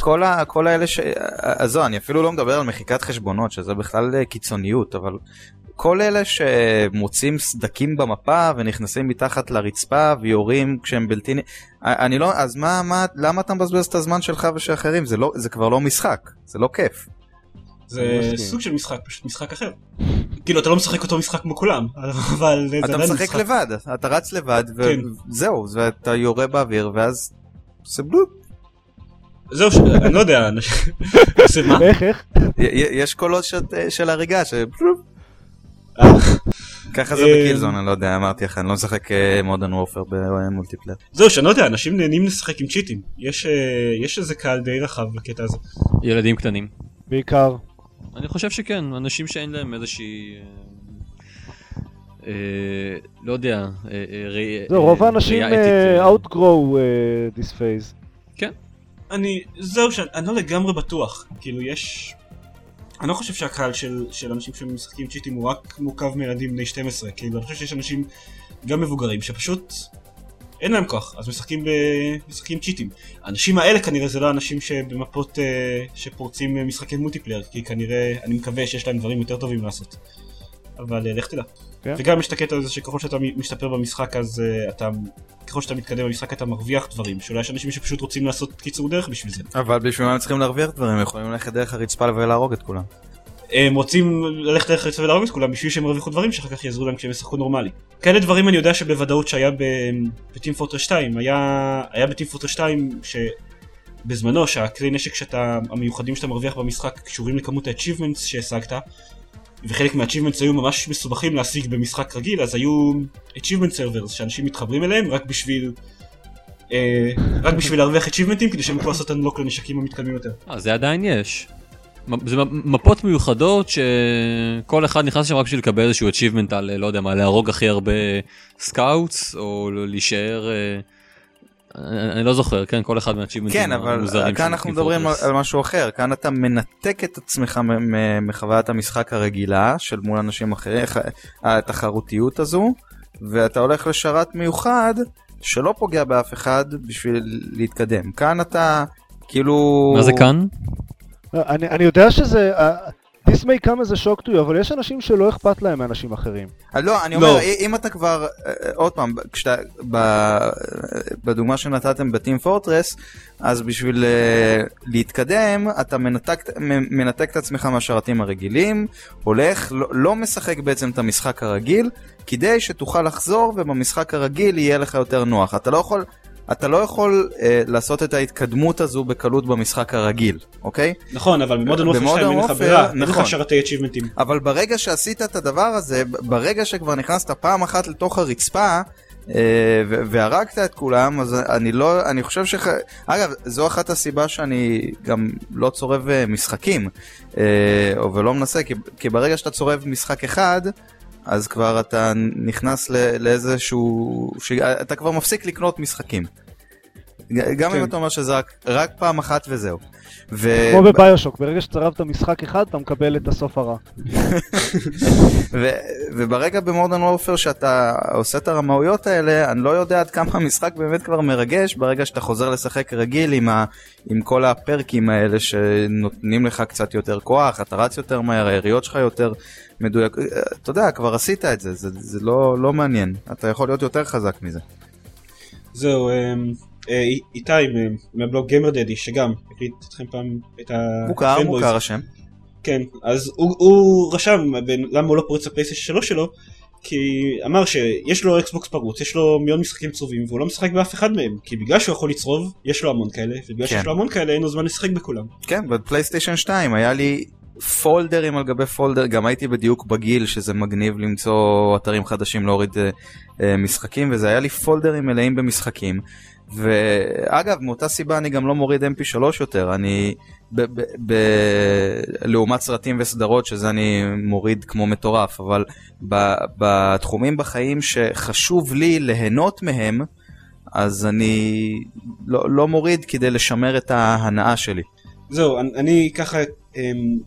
כל, ה, כל האלה ש... אז זהו, אני אפילו לא מדבר על מחיקת חשבונות, שזה בכלל אה, קיצוניות, אבל כל אלה שמוצאים סדקים במפה ונכנסים מתחת לרצפה ויורים כשהם בלתי... נ- אני לא... אז מה, מה, למה אתה מבזבז את הזמן שלך ושל אחרים? זה, לא, זה כבר לא משחק, זה לא כיף. זה. סוג של משחק, פשוט משחק אחר. כאילו, אתה לא משחק אותו משחק כמו כולם, אבל זה אתה עדיין משחק לבד, אתה רץ לבד, כן. וזהו, ואתה יורה באוויר, ואז... זה בלופ. זהו, אני לא יודע, אנשים... איך, איך? יש קולות של, של הריגה, ש... אה, ככה זה אה, ב Killzone, אני לא יודע, אמרתי לך, אני לא משחק Modern Warfare ב multiplayer. זהו, שאני לא יודע, אנשים נהנים לשחק עם צ'יטים. אה, יש איזה קהל די רחב בקטע הזה. ילדים קטנים. בעיקר. אני חושב שכן, אנשים שאין להם איזושהי... אה, אה, לא יודע, אה, רוב האנשים ראייה אתית, אה, אה, outgrow this phase. אני, זהו, שאני אני לא לגמרי בטוח. כאילו, יש... אני לא חושב שהקהל של, של אנשים שמשחקים צ'יטים הוא רק מורכב מילדים בני 12. כאילו, אני חושב שיש אנשים גם מבוגרים שפשוט אין להם כוח, אז משחקים, ב... משחקים צ'יטים. האנשים האלה כנראה זה לא אנשים שבמפות אה, שפורצים אה, משחקי מולטיפלייר, כי כנראה, אני מקווה שיש להם דברים יותר טובים לעשות. אבל אה, לך תדע. כן. וגם יש את הקטע הזה שככל שאתה משתפר במשחק אז uh, אתה, ככל שאתה מתקדם במשחק אתה מרוויח דברים, שאולי יש אנשים שפשוט רוצים לעשות קיצור דרך בשביל זה. אבל בשביל מה הם צריכים להרוויח דברים, הם יכולים ללכת דרך הרצפה ולהרוג את כולם. הם רוצים ללכת דרך הרצפה ולהרוג את כולם בשביל שהם ירוויחו דברים שאחר כך יעזרו להם כשהם ישחקו נורמלי. כאלה דברים אני יודע שבוודאות שהיה בטים פורטר 2, היה, היה בטים פורטר 2 שבזמנו שהכלי נשק שאתה, המיוחדים שאתה מרוויח במשחק קשורים לכמות ה-achievements שהשגת וחלק מה-achievements היו ממש מסובכים להשיג במשחק רגיל אז היו achievement servers שאנשים מתחברים אליהם רק בשביל אה, רק בשביל להרוויח achievement ים כדי שהם יוכלו לעשות unlock לנשקים המתקדמים יותר. אה, זה עדיין יש. זה מפות מיוחדות שכל אחד נכנס שם רק בשביל לקבל איזשהו achievement על, לא יודע מה, להרוג הכי הרבה scouts, או ל- להישאר... אה, אני לא זוכר, כן? כל אחד מה achievement ים כן, אבל כאן אנחנו מדברים על. על משהו אחר, כאן אתה מנתק את עצמך מחוויית המשחק הרגילה של מול אנשים אחרים, התחרותיות הזו, ואתה הולך לשרת מיוחד שלא פוגע באף אחד בשביל להתקדם. כאן אתה כאילו... מה זה כאן? אני, אני יודע שזה... uh, This may come as a shock to you, אבל יש אנשים שלא אכפת להם מאנשים אחרים. אה, לא, אני לא. אומר, אם אתה כבר, אה, עוד פעם, כשאתה, ב- בדוגמה שנתתם בטים פורטרס, אז בשביל להתקדם, אתה מנתק, מנתק את עצמך מהשרתים הרגילים, הולך, לא, לא משחק בעצם את המשחק הרגיל, כדי שתוכל לחזור ובמשחק הרגיל יהיה לך יותר נוח. אתה לא יכול... אתה לא יכול אה, לעשות את ההתקדמות הזו בקלות במשחק הרגיל, אוקיי? נכון, אבל במודרן וורפר במודרן 2 אין לך ברירה, אין לך. שרתי achievementים. אבל ברגע שעשית את הדבר הזה, ברגע שכבר נכנסת פעם אחת לתוך הרצפה, אה, והרגת את כולם, אז אני לא, אני חושב ש... אגב, זו אחת הסיבה שאני גם לא צורב אה, משחקים, אה, ולא מנסה, כי, כי ברגע שאתה צורב משחק אחד, אז כבר אתה נכנס לאיזשהו... ש- אתה כבר מפסיק לקנות משחקים. גם אם כן. אתה אומר שזה רק, רק פעם אחת וזהו. ו- כמו בביושוק, ברגע שצרבת משחק אחד אתה מקבל את הסוף הרע. ו- וברגע במודרן וורפר שאתה עושה את הרמאויות האלה, אני לא יודע עד כמה המשחק באמת כבר מרגש ברגע שאתה חוזר לשחק רגיל עם, ה- עם כל ה perk ים האלה שנותנים לך קצת יותר כוח, אתה רץ יותר מהר, היריות שלך יותר מדויק, אתה יודע, כבר עשית את זה, זה, זה לא, לא מעניין, אתה יכול להיות יותר חזק מזה. זהו, אה, איתי אה, מהבלוג Gamer Daddy, שגם הקליט אתכם פעם את ה... מוכר. מוכר השם. כן, אז הוא, הוא רשם למה הוא לא פורץ לפלייסטיישן 3 שלו, כי אמר שיש לו אקסבוקס פרוץ, יש לו מיליון משחקים צרובים והוא לא משחק באף אחד מהם, כי בגלל שהוא יכול לצרוב, יש לו המון כאלה, ובגלל כן. שיש לו המון כאלה אין לו זמן לשחק בכולם. כן, בפלייסטיישן 2 היה לי פולדרים על גבי פולדר, גם הייתי בדיוק בגיל שזה מגניב למצוא אתרים חדשים להוריד אה, אה, משחקים, וזה היה לי פולדרים מלאים במשחקים. ואגב, מאותה סיבה אני גם לא מוריד mp3 יותר, אני, ב- ב- ב- לעומת סרטים וסדרות שזה אני מוריד כמו מטורף, אבל ב- בתחומים בחיים שחשוב לי ליהנות מהם, אז אני לא, לא מוריד כדי לשמר את ההנאה שלי. זהו, אני, אני ככה, אמ,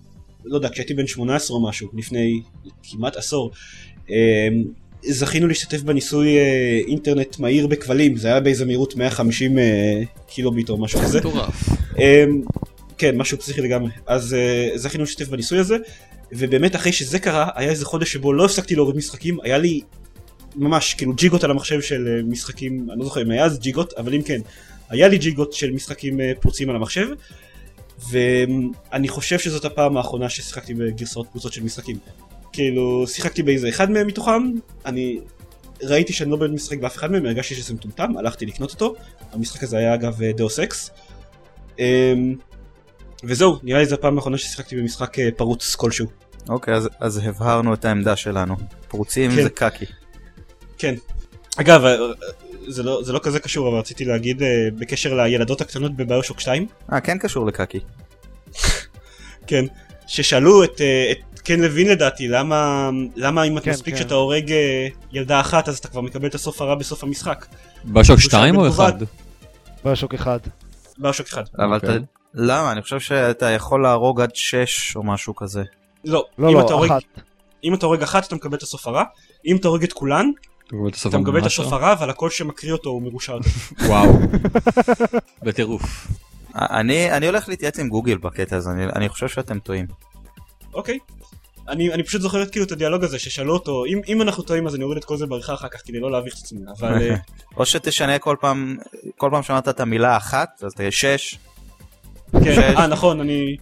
לא יודע, כשהייתי בן 18 או משהו, לפני כמעט עשור, אמ, זכינו להשתתף בניסוי אה, אינטרנט מהיר בכבלים, זה היה באיזה מהירות 150 אה, קילו ביט או משהו כזה. מטורף. אמ, כן, משהו פסיכי לגמרי. אז uh, זכינו להשתתף בניסוי הזה, ובאמת אחרי שזה קרה, היה איזה חודש שבו לא הפסקתי להוריד משחקים, היה לי ממש כאילו ג'יגות על המחשב של uh, משחקים, אני לא זוכר אם היה אז ג'יגות, אבל אם כן, היה לי ג'יגות של משחקים פרוצים על המחשב, ואני חושב שזאת הפעם האחרונה ששיחקתי בגרסאות פרוצות של משחקים. כאילו, שיחקתי באיזה אחד מהם מתוכם, אני ראיתי שאני לא באמת משחק באף אחד מהם, הרגשתי שזה מטומטם, הלכתי לקנות אותו, המשחק הזה היה אגב דאוס אקס. אמ, וזהו, נראה לי זו הפעם האחרונה ששיחקתי במשחק אה, פרוץ כלשהו. אוקיי, אז, אז הבהרנו את העמדה שלנו. פרוצים כן. זה קקי. כן. אגב, אה, זה לא, זה לא כזה קשור, אבל רציתי להגיד אה, בקשר לילדות הקטנות בביושוק 2, אה, כן קשור לקקי. כן, ששאלו את, אה, את קן לוין לדעתי, למה, למה אם את כן, מספיק כן. שאתה הורג אה, ילדה אחת אז אתה כבר מקבל את הסוף הרע בסוף המשחק. הוא 2 שאל או בתגובה- 1? ביושוק אחד. ביושוק 1. אבל אוקיי. אתה... למה? אני חושב שאתה יכול להרוג עד 6 או משהו כזה. לא, לא, אם, לא, אתה הורג, אחת. אם אתה הורג אחת אתה מקבל את הסוף הרע, אם אתה הורג את כולן אתה מקבל את הסוף הרע, אבל הקול שמקריא אותו הוא מרושע יותר. וואו. בטירוף. אני, אני הולך להתייעץ עם גוגל בקטע הזה, אני, אני חושב שאתם טועים. אוקיי. אני, אני פשוט זוכר את כאילו את הדיאלוג הזה ששאלו אותו אם, אם אנחנו טועים אז אני אוריד את כל זה בעריכה אחר כך כדי לא להביך את עצמי אבל אה, או שתשנה כל פעם, כל פעם שאמרת את המילה אחת, אז תהיה 6. כן, שש. אה נכון אני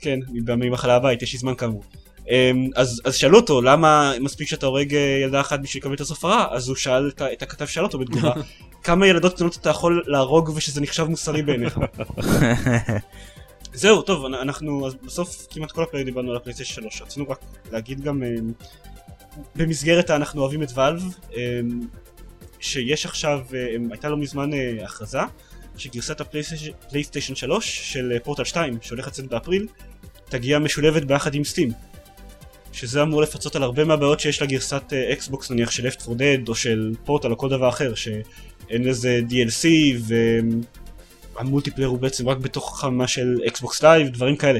כן אני ממחלה הבית יש לי זמן כאמור. אמ, אז, אז שאלו אותו למה מספיק שאתה הורג אה, ילדה אחת בשביל לקבל את הסוף הרע אז הוא שאל את, הכתב שאל אותו בתגובה כמה ילדות קטנות אתה יכול להרוג ושזה נחשב מוסרי בעיניך. זהו טוב אנ- אנחנו אז בסוף כמעט כל הפרק דיברנו על הפלייסטיישן 3 רצינו רק להגיד גם אמ, במסגרת ה"אנחנו אוהבים את Valve" אמ, שיש עכשיו אמ, הייתה לא מזמן אה, הכרזה שגרסת הפלייסטיישן פלייסטיישן 3 של אה, פורטל 2 שהולך לצאת באפריל תגיע משולבת ביחד עם Steam. שזה אמור לפצות על הרבה מהבעיות שיש לגרסת אה, אקסבוקס נניח של Left 4 Dead או של פורטל או כל דבר אחר שאין לזה DLC וה multiplayer הוא בעצם רק בתוך חומה של Xbox Live דברים כאלה.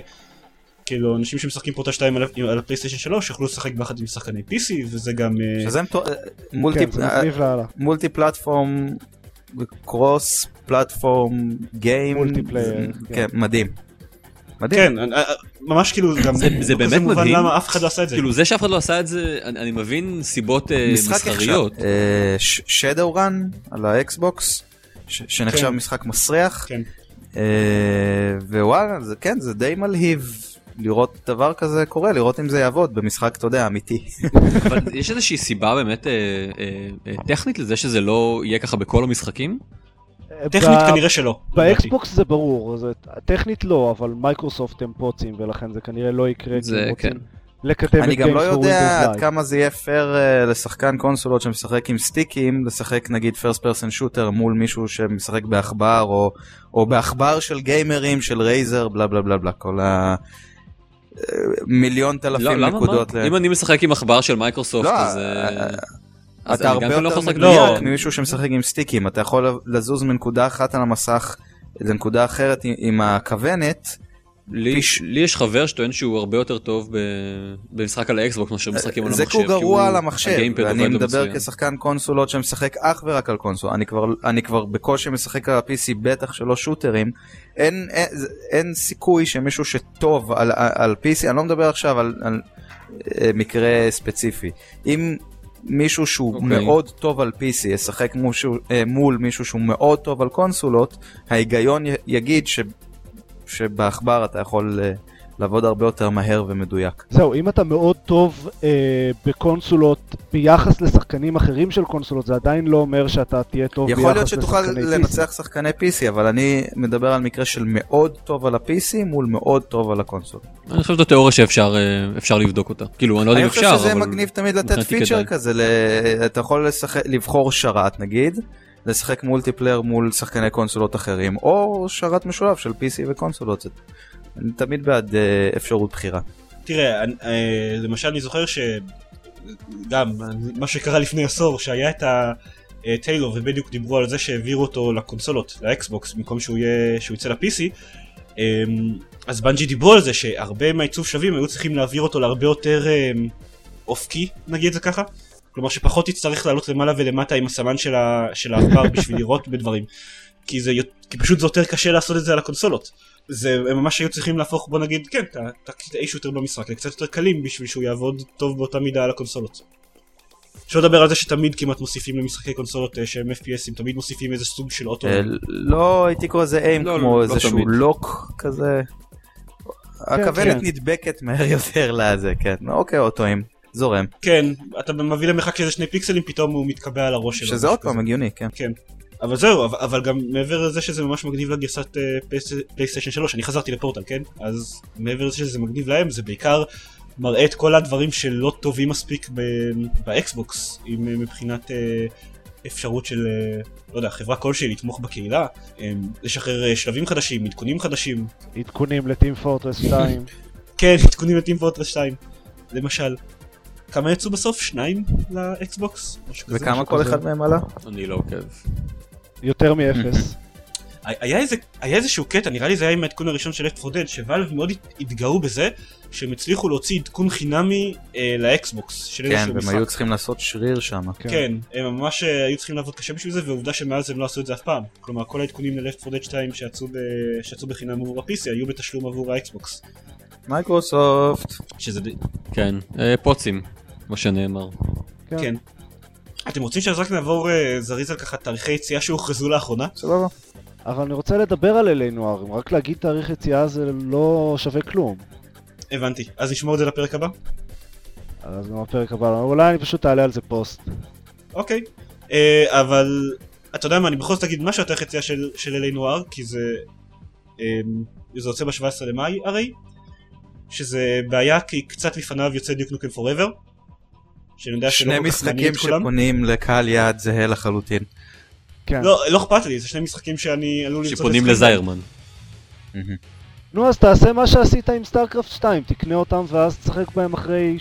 כאילו אנשים שמשחקים פורטל 2 על, על הפלייסטיישן 3 יוכלו לשחק ביחד עם שחקני PC וזה גם אה, שזה multi, כן. multi platform, cross platform, game, multiplayer, כן, כן. מדהים. מדהים. כן אה, אה, ממש כאילו זה גם זה- זה לא באמת מובן מדהים. למה אף אחד לא עשה את זה. כאילו זה שאף אחד לא עשה את זה, אני אני מבין סיבות אה, משחק מסחריות. Shadowrun על האקסבוקס, שנחשב כן. משחק מסריח, כן. ווואלה, זה כן, זה די מלהיב לראות דבר כזה קורה, לראות אם זה יעבוד במשחק, אתה יודע, אמיתי. אבל יש איזושהי סיבה באמת אה, אה, אה, טכנית לזה שזה לא יהיה ככה בכל המשחקים? טכנית כנראה שלא. באקסבוקס זה ברור, זה, טכנית לא, אבל מייקרוסופט הם פוצים ולכן זה כנראה לא יקרה, זה כן. לקדם אני את גם לא יודע עד. כמה זה יהיה פייר אה, לשחקן קונסולות שמשחק עם סטיקים, לשחק נגיד first person shooter מול מישהו שמשחק בעכבר, או, או בעכבר של גיימרים, של Razer, בלה בלה בלה בלה, כל ה... אה, מיליון לא, אלפים למה? נקודות. מה? ל- אם אני משחק עם עכבר של מייקרוסופט לא, אז... אז אתה הרבה לא יותר לשחק לא. מדויק ממישהו שמשחק עם סטיקים, אתה יכול לזוז מנקודה אחת על המסך לנקודה אחרת עם- עם הכוונת. לי, פיש- לי יש חבר שטוען שהוא הרבה יותר טוב ב... במשחק על האקסבוקס מאשר משחקים על זה המחשב. כי הוא גרוע על המחשב, ואני מדבר מצוין. כשחקן קונסולות שמשחק אך ורק על קונסול, אני כבר, אני כבר בקושי משחק על ה-PC, בטח שלא shooter ים, אין, אין, אין סיכוי שמישהו שטוב על, על PC, אני לא מדבר עכשיו על, על אה, מקרה ספציפי, אם מישהו שהוא אוקיי. מאוד טוב על PC ישחק מושהו, אה, מול מישהו שהוא מאוד טוב על קונסולות, ההיגיון י- יגיד ש, שבעכבר אתה יכול אה, לעבוד הרבה יותר מהר ומדויק. זהו, אם אתה מאוד טוב אה, בקונסולות ביחס לשחקנים אחרים של קונסולות, זה עדיין לא אומר שאתה תהיה טוב ביחס יכול לשחקני להיות שתוכל PC. לנצח שחקני PC, אבל אני מדבר על מקרה של מאוד טוב על ה-PC מול מאוד טוב על הקונסול. אני חושב שזו תיאוריה שאפשר אה, לבדוק אותה. כאילו, אני לא יודע אם אני אפשר, חושב שזה אבל... מגניב תמיד לתת פיצ'ר כדאי. כזה, ל... אתה יכול לשחק, לבחור שרת נגיד, לשחק multiplayer מול שחקני קונסולות אחרים, או שרת משולב של PC וקונסולות. אני תמיד בעד אה, אפשרות בחירה. תראה, אה, למשל אני זוכר שגם מה שקרה לפני עשור, שהיה את הטיילו ובדיוק דיברו על זה שהעבירו אותו לקונסולות, לאקסבוקס, במקום שהוא יהיה, שהוא יצא ל-PC, אה, אז בנג'י דיברו על זה שהרבה מהעיצוב שווים היו צריכים להעביר אותו להרבה יותר אה, אופקי, נגיד את זה ככה. כלומר שפחות תצטרך לעלות למעלה ולמטה עם הסמן של ה- של העכבר בשביל לראות בדברים. כי, זה, כי פשוט זה יותר קשה לעשות את זה על הקונסולות. זה, הם ממש היו צריכים להפוך בוא נגיד כן, את הקטעי שוטר במשחק לקצת יותר קלים בשביל שהוא יעבוד טוב באותה מידה על הקונסולות. שלא לדבר על זה שתמיד כמעט מוסיפים למשחקי קונסולות אה, שהם FPSים, תמיד מוסיפים איזה סוג של אוטו. אה, לא הייתי קורא לזה איים לא, כמו לא איזשהו. לוק כזה. הכוונת כן. נדבקת מהר יותר לזה, כן. אוקיי, אוטואים, זורם. כן, אתה מביא למרחק של איזה שני פיקסלים, פתאום הוא מתקבע על הראש שלו. שזה עוד פעם. הגיוני, כן. כן. אבל זהו, אבל, אבל גם מעבר לזה שזה ממש מגניב לגרסת אה, פלייס- פלייסטיישן 3, אני חזרתי לפורטל, כן? אז מעבר לזה שזה מגניב להם, זה בעיקר מראה את כל הדברים שלא טובים מספיק באקסבוקס, עם, אה, מבחינת אה, אפשרות של, לא יודע, חברה כלשהי לתמוך בקהילה, לשחרר שלבים חדשים, עדכונים חדשים, עדכונים ל Team Fortress 2. כן, עדכונים ל Team Fortress 2, למשל. כמה יצאו בסוף? שניים לאקסבוקס? וכמה כל אחד מהם עלה? אני לא עוקב. יותר מאפס. היה איזה, היה איזשהו קטע, נראה לי זה היה עם העדכון הראשון של Left 4 Dead, ש Valve מאוד התגאו בזה שהם הצליחו להוציא עדכון חינמי אה, לאקסבוקס של כן, איזשהו והם משחק. היו צריכים לעשות שריר שם. כן, הם ממש אה, היו צריכים לעבוד קשה בשביל זה, ועובדה שמאז הם לא עשו את זה אף פעם. כלומר, כל העדכונים ל-Left 4 Dead 2 שיצאו, ב... שיצאו בחינם עבור ה-PC היו בתשלום עבור האקסבוקס. מייקרוסופט. שזה. כן, אה, פוצים, מה שנאמר. כן. כן. אתם רוצים שאז רק נעבור אה, זריז על ככה תאריכי יציאה שהוכרזו לאחרונה? סבבה. אבל אני רוצה לדבר על אלי נוער, רק להגיד תאריך יציאה זה לא שווה כלום. הבנתי. אז נשמור את זה לפרק הבא? אז גם הפרק הבא, אולי אני פשוט אעלה על זה פוסט. אוקיי. אה, אבל אתה יודע מה, אני בכל זאת אגיד משהו על תאריך יציאה של, של אלי נוער, כי זה... אה, זה יוצא ב-17 למאי הרי, שזה בעיה כי קצת לפניו יוצא דיוק נוקם פוראבר. שאני יודע שלא שני משחקים. שפונים לקהל יעד זהה לחלוטין. כן. לא, לא אכפת לי, זה שני משחקים שאני עלול למצוא... שפונים לזיירמן. מהמם. נו אז תעשה מה שעשית עם סטארקרפט 2, תקנה אותם ואז תשחק בהם אחרי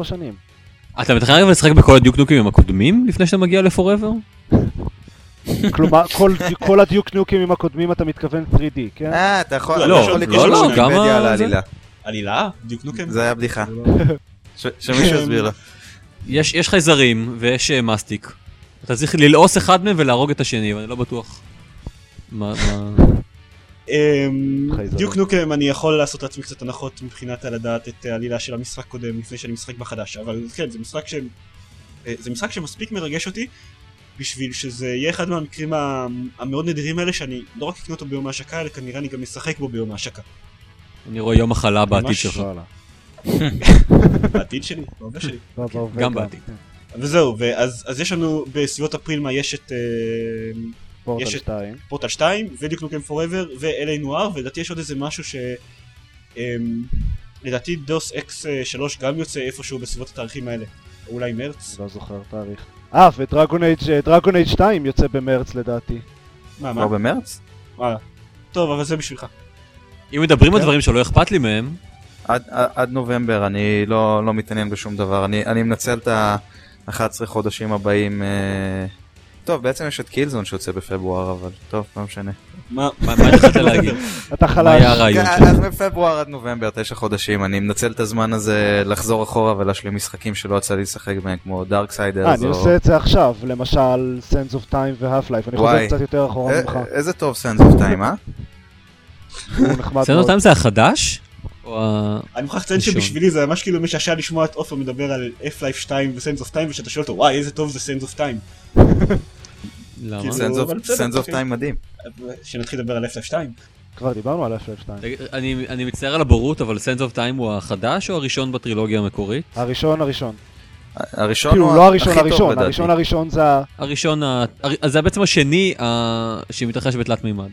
3-4 שנים. אתה מתכנן רגע לשחק בכל הדיוקנוקים הקודמים לפני שאתה מגיע לפוראבר? כלומר, כל, כל הדיוק ניוקים עם הקודמים אתה מתכוון 3D, כן? אה, אתה יכול... לא, אתה יכול לא, לקרוא לא, לא, כמה ויקיפדיה על זה? העלילה. עלילה? דיוק נוקם? זה היה בדיחה. שמישהו יסביר לו. יש יש חייזרים ויש אה, מסטיק. אתה צריך ללעוס אחד מהם ולהרוג את השני, ואני לא בטוח. מה, מה... אמ. דיוק נוקם אני יכול לעשות לעצמי קצת הנחות מבחינת על לדעת את העלילה של המשחק קודם לפני שאני משחק בחדש אבל כן זה משחק ש... אה, זה משחק שמספיק מרגש אותי בשביל שזה יהיה אחד מהמקרים המאוד נדירים האלה שאני לא רק אקנה אותו ביום ההשקה אלא כנראה אני גם אשחק בו ביום ההשקה. אני רואה יום מחלה בעתיד שלך. בעתיד שלי, בהווה שלי. לא, בהווה גם בעתיד. וזהו, אז יש לנו בסביבות אפריל מה יש את אה, פורטל יש את- 2. פורטל 2 ודיוק נוקם פוראבר ו-LA נואר ולדעתי יש עוד איזה משהו ש... אמ, לדעתי דוס אקס 3 גם יוצא איפשהו בסביבות התאריכים האלה. או אולי מרץ? לא זוכר תאריך. אה, ודרגון אייג' דרגון אייג' 2 יוצא במרץ לדעתי. מה, מה? לא במרץ? וואלה. טוב, אבל זה בשבילך. אם מדברים על כן. דברים שלא אכפת לי מהם, עד- עד עד נובמבר אני לא לא מתעניין בשום דבר. אני אני מנצל את ה-11 חודשים הבאים. אה, טוב, בעצם יש את קילזון שיוצא בפברואר, אבל טוב, לא משנה. מה? מה מה התחלת להגיד? אתה מה חלש. היה הרעיון כן, שלך? אז מפברואר עד נובמבר, תשע חודשים, אני מנצל את הזמן הזה לחזור אחורה ולהשלים משחקים שלא יצא לי לשחק בהם, כמו דארק אה. אני עושה את זה עכשיו, למשל Sense of Time והאף לייף, אני חוזר. קצת יותר אחורה ממך. איזה טוב סנס אוף טיים, אה? סנדו מאוד. טיים זה החדש? או ה... אני מוכרח לציין. שבשבילי זה ממש כאילו משעשע לשמוע את עופר מדבר על F-Life 2 ו-Sense of Time ושאתה שואל אותו וואי איזה טוב זה Sense of Time. למה? כאילו, אוף אוקיי. טיים מדהים. שנתחיל לדבר על F-Life 2. כבר דיברנו על F-Life 2. תגיד, אני אני מצטער על הבורות, אבל Sense of Time הוא החדש או הראשון בטרילוגיה המקורית? הראשון הראשון. הראשון כאילו, הוא לא הראשון הכי טוב הראשון, לדעתי. הראשון הראשון זה ה... הראשון, זה בעצם השני. שמתרחש בתלת מימד.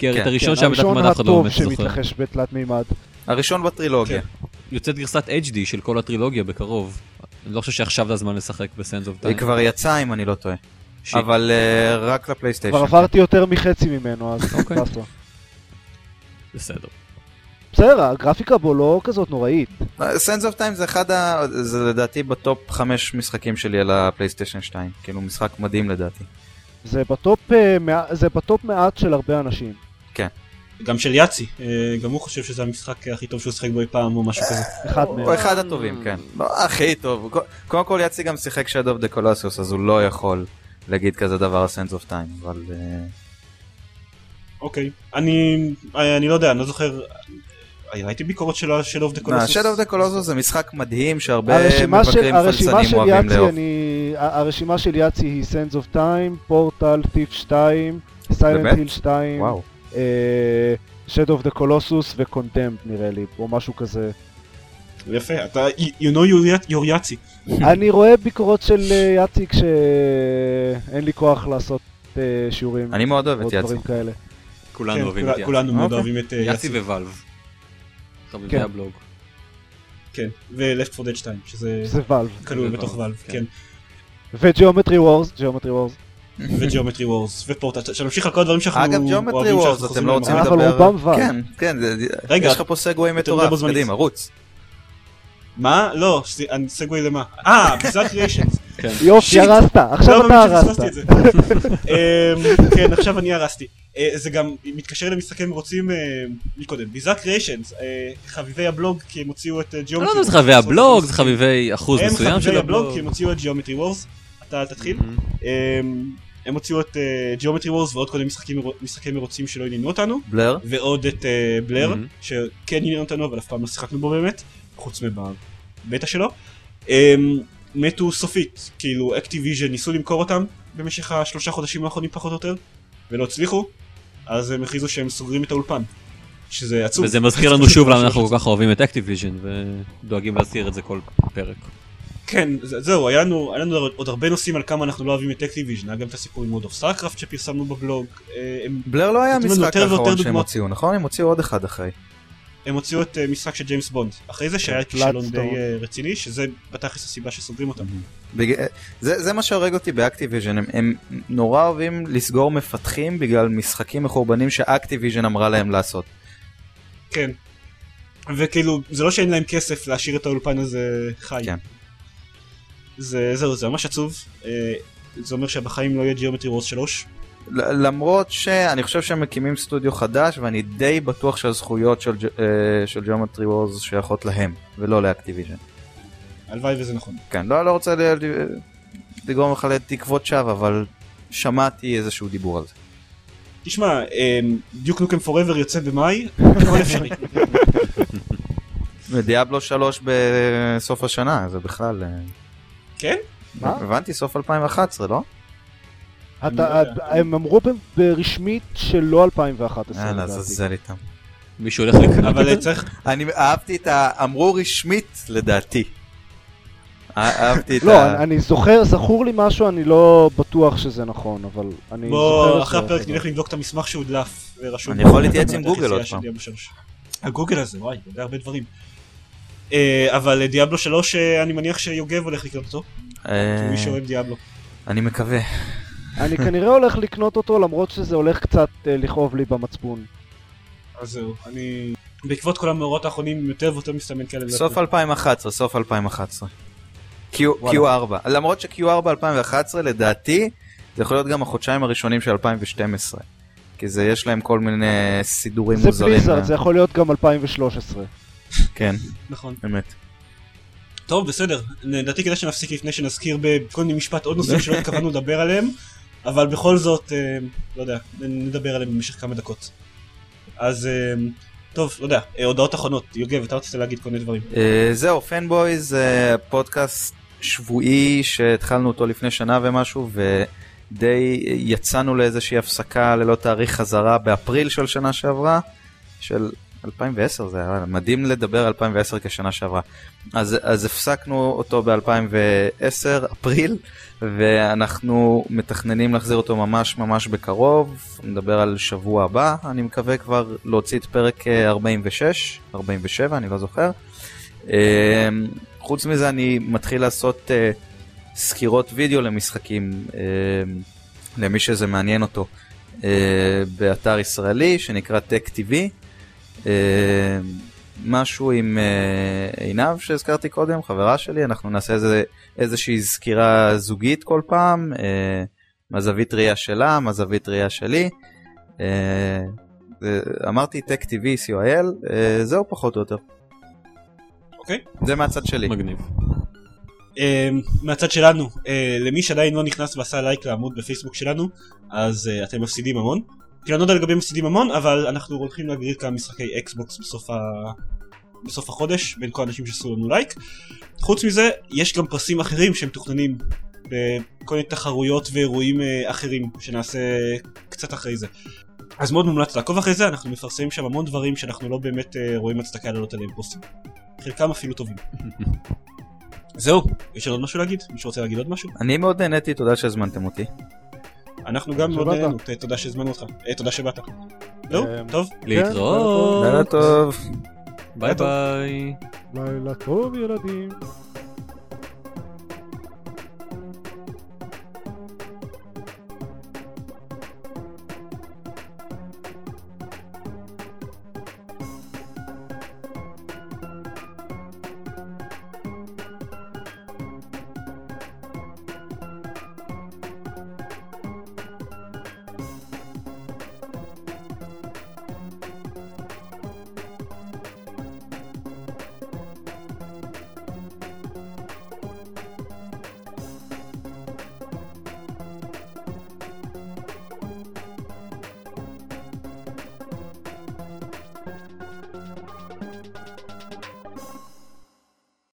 כי הרי כן. את הראשון כן, הראשון מימד אף אחד לא הטוב באמת זוכר. שמתרחש בתלת מימד. הראשון בטרילוגיה. יוצאת גרסת HD של כל הטרילוגיה בקרוב. אני לא חושב שעכשיו זה הזמן לשחק בסנס אוף היא טיים. כבר יצאה אם אני לא טועה. אבל אה, רק לפלייסטיישן. כבר עברתי יותר מחצי ממנו, אז אוקיי. באסה. בסדר. בסדר, הגרפיקה בו לא כזאת נוראית. סנס אוף טיים זה אחד ה... זה לדעתי בטופ חמש משחקים שלי על הפלייסטיישן 2. כאילו משחק מדהים לדעתי. זה בטופ, אה, זה בטופ מעט של הרבה אנשים. גם של יאצי, אה, גם הוא חושב שזה המשחק הכי טוב שהוא שיחק בו אי פעם או משהו כזה. אחד הוא מהם. אחד הטובים, כן. לא הכי טוב. קו- קודם כל יצי גם שיחק Shadow of the Colossus אז הוא לא יכול להגיד כזה דבר על סנס אוף טיים. אבל... אה, אוקיי. אני אני לא יודע, אני לא זוכר. אה, ראיתי ביקורות של Shadow of the Colossus. Shadow of the Colossus זה משחק מדהים שהרבה מבקרים של אוהבים יאצי, לאהוב. ה- הרשימה של יאצי היא Sands of Time, פורטל, Thief 2, Silent? Hill 2, וואו. אה, Shadow of the Colossus ו-Condemned נראה לי, או משהו כזה. יפה, אתה, you know your your יאצי. אני רואה ביקורות של אה, יאצי כשאין לי כוח לעשות אה, שיעורים אני מאוד אוהב או את יאצי. כולנו כן, אוהבים כולה- את יאצי. כולנו מאוד אוקיי. אוהבים את אה, יאצי יאצי. וואלב. חביבי כן. הבלוג. כן, ו-Left 4 Dead 2, שזה זה ואלב. כלול בתוך Valve, ואלב, כן. כן. וג'יאומטרי וורס, ג'יאומטרי וורס. וג'יאומטרי וורס, ופורטל, שנמשיך על כל הדברים שאנחנו אגב, אוהבים ג'יאומטרי וורס, שאנחנו אתם לא רוצים לדבר? כן, כן, רגע, יש לך פה segue מטורף. קדימה, רוץ. מה? לא, אני segue למה? אה, ביזאר קריאיישנס. כן. יופי. הרסת, עכשיו לא אתה הרסת. אמ, כן, עכשיו אני הרסתי. אה, זה גם מתקשר למשחקים רוצים אה, מקודם. ביזאר קריאיישנס, חביבי הבלוג, כי הם הוציאו את לא ג'יאומטרי. יודע אם זה חביבי הבלוג, זה חביבי אחוז הם מסוים של חביבי הבלוג, הבלוג. כי הם הוציאו את ג'יאומטרי וורס. אתה תתחיל. הם הוציאו את ג'יאומטרי וורס ועוד קודם משחקי מרוצים שלא עניינו אותנו. בלר. ועוד את אה, בלר. שכן עניין אותנו אבל אף פעם לא שיחקנו בו באמת, חוץ מבבטא שלו. אמ, מתו סופית, כאילו אקטיביז'ן ניסו למכור אותם במשך השלושה חודשים האחרונים פחות או יותר, ולא הצליחו, אז הם הכריזו שהם סוגרים את האולפן. שזה עצוב. וזה מזכיר לנו שוב למה אנחנו כל כך אוהבים את אקטיביז'ן ודואגים להזכיר את זה כל פרק. כן, זה- זהו, היה לנו, היה לנו עוד הרבה נושאים על כמה אנחנו לא אוהבים את אקטיביז'ן, היה גם את הסיפור עם מוד של סטארקראפט שפרסמנו בבלוג, אה, בלר לא היה המשחק האחרון שהם. הוציאו, נכון? הם הוציאו עוד אחד אחרי. הם הוציאו את אה, משחק של ג'יימס בונד, אחרי זה שהיה כישלון די. אה, רציני, שזה בתכלס הסיבה שסוגרים אותם. בג... זה, מה שהורג אותי באקטיביז'ן, הם נורא אוהבים לסגור מפתחים בגלל משחקים מחורבנים שאקטיביז'ן אמרה להם לעשות. כן. וכאילו, זה לא שאין להם כסף להשאיר את האולפן הזה חי. כן. זה, זהו, זה ממש עצוב. אה, זה אומר שבחיים לא יהיה ג'יאומטרי וורס 3. ל- למרות שאני חושב שהם מקימים סטודיו חדש ואני די בטוח שהזכויות של, אה, של ג'יאומטרי וורז שייכות להם ולא לאקטיביז'ן. הלוואי וזה נכון. כן, לא, לא רוצה לגרום לך לתקוות שווא אבל שמעתי איזשהו דיבור על זה. תשמע, דיוק נוקם פוראבר יוצא במאי, הכל אפשרי. ודיאבלו 3 בסוף השנה זה בכלל... כן? מה? הבנתי סוף 2011 לא? אתה- הם אמרו ברשמית שלא 2011. יאללה. זלזל איתם. מישהו הולך לקנות אבל זה? צריך, אני אהבתי את ה... אמרו רשמית לדעתי. אה- אהבתי את לא, ה... אני- אני זוכר, זכור לי משהו, אני לא בטוח שזה נכון, אבל אני זוכר בוא, אחרי זה. הפרק נלך לבדוק את המסמך שהודלף ורשום. אני יכול להתייעץ עם גוגל עוד פעם. דיאבלו 3. הגוגל הזה, וואי, יודע הרבה דברים. אה, אבל דיאבלו 3, אה, אני מניח שיוגב הולך לקנות אותו, אה, מי שאוהב דיאבלו. אני מקווה. אני כנראה הולך לקנות אותו, למרות שזה הולך קצת אה, לכאוב לי במצפון. אז זהו, אני... בעקבות כל המאורעות האחרונים יותר ויותר מסתמן כאלה. סוף 2011, סוף 2011. Q- וואלה. Q4. למרות ש-Q4 2011 לדעתי זה יכול להיות גם החודשיים הראשונים של 2012. כי זה יש להם כל מיני סידורים זה מוזרים. בליזרד, זה יכול להיות גם 2013. כן, נכון. באמת. טוב, בסדר. לדעתי כדאי שנפסיק לפני שנזכיר בכל מיני משפט עוד נושאים שלא התכוונו לדבר עליהם, אבל בכל זאת, אה, לא יודע, נדבר עליהם במשך כמה דקות. אז אה, טוב, לא יודע, אה, הודעות אחרונות, יוגב, אתה רצית להגיד כל מיני דברים. זהו, פנבויז זה פודקאסט שבועי שהתחלנו אותו לפני שנה ומשהו, ודי יצאנו לאיזושהי הפסקה ללא תאריך חזרה באפריל של שנה שעברה, של 2010 זה היה מדהים לדבר 2010 כשנה שעברה. אז, אז הפסקנו אותו ב-2010, אפריל, ואנחנו מתכננים להחזיר אותו ממש ממש בקרוב, נדבר על שבוע הבא, אני מקווה כבר להוציא את פרק אה, 46, 47, אני לא זוכר. אה, חוץ מזה אני מתחיל לעשות אה, סקירות וידאו למשחקים, אה, למי שזה מעניין אותו, אה, באתר ישראלי שנקרא Tech TV. אה, משהו עם אה, עינב שהזכרתי קודם, חברה שלי, אנחנו נעשה איזה, איזושהי סקירה זוגית כל פעם, אה, מהזווית ראייה שלה, מהזווית ראייה שלי. אמרתי Tech TV co.il, זהו פחות או יותר. אוקיי. זה מהצד שלי. מגניב. אה, מהצד שלנו, אה, למי שעדיין לא נכנס ועשה לייק לעמוד בפייסבוק שלנו, אז אה, אתם מפסידים המון. לא יודע לגבי מפסידים המון, אבל אנחנו הולכים להגריד כמה משחקי אקסבוקס בסוף, ה... בסוף החודש, בין כל האנשים שעשו לנו לייק. חוץ מזה, יש גם פרסים אחרים שהם מתוכננים בכל מיני תחרויות ואירועים אה, אחרים שנעשה קצת אחרי זה. אז מאוד מומלץ לעקוב אחרי זה, אנחנו מפרסמים שם המון דברים שאנחנו לא באמת אה, רואים הצדקה לעלות עליהם פוסטים. חלקם אפילו טובים. זהו, יש עוד משהו להגיד? מישהו רוצה להגיד עוד משהו? אני מאוד נהניתי, תודה שהזמנתם אותי. אנחנו גם מאוד ת- תודה שהזמנו אותך, אה, תודה שבאת. זהו, אה, טוב, להתראות. לילה טוב. ביי ביי. לילה טוב ילדים.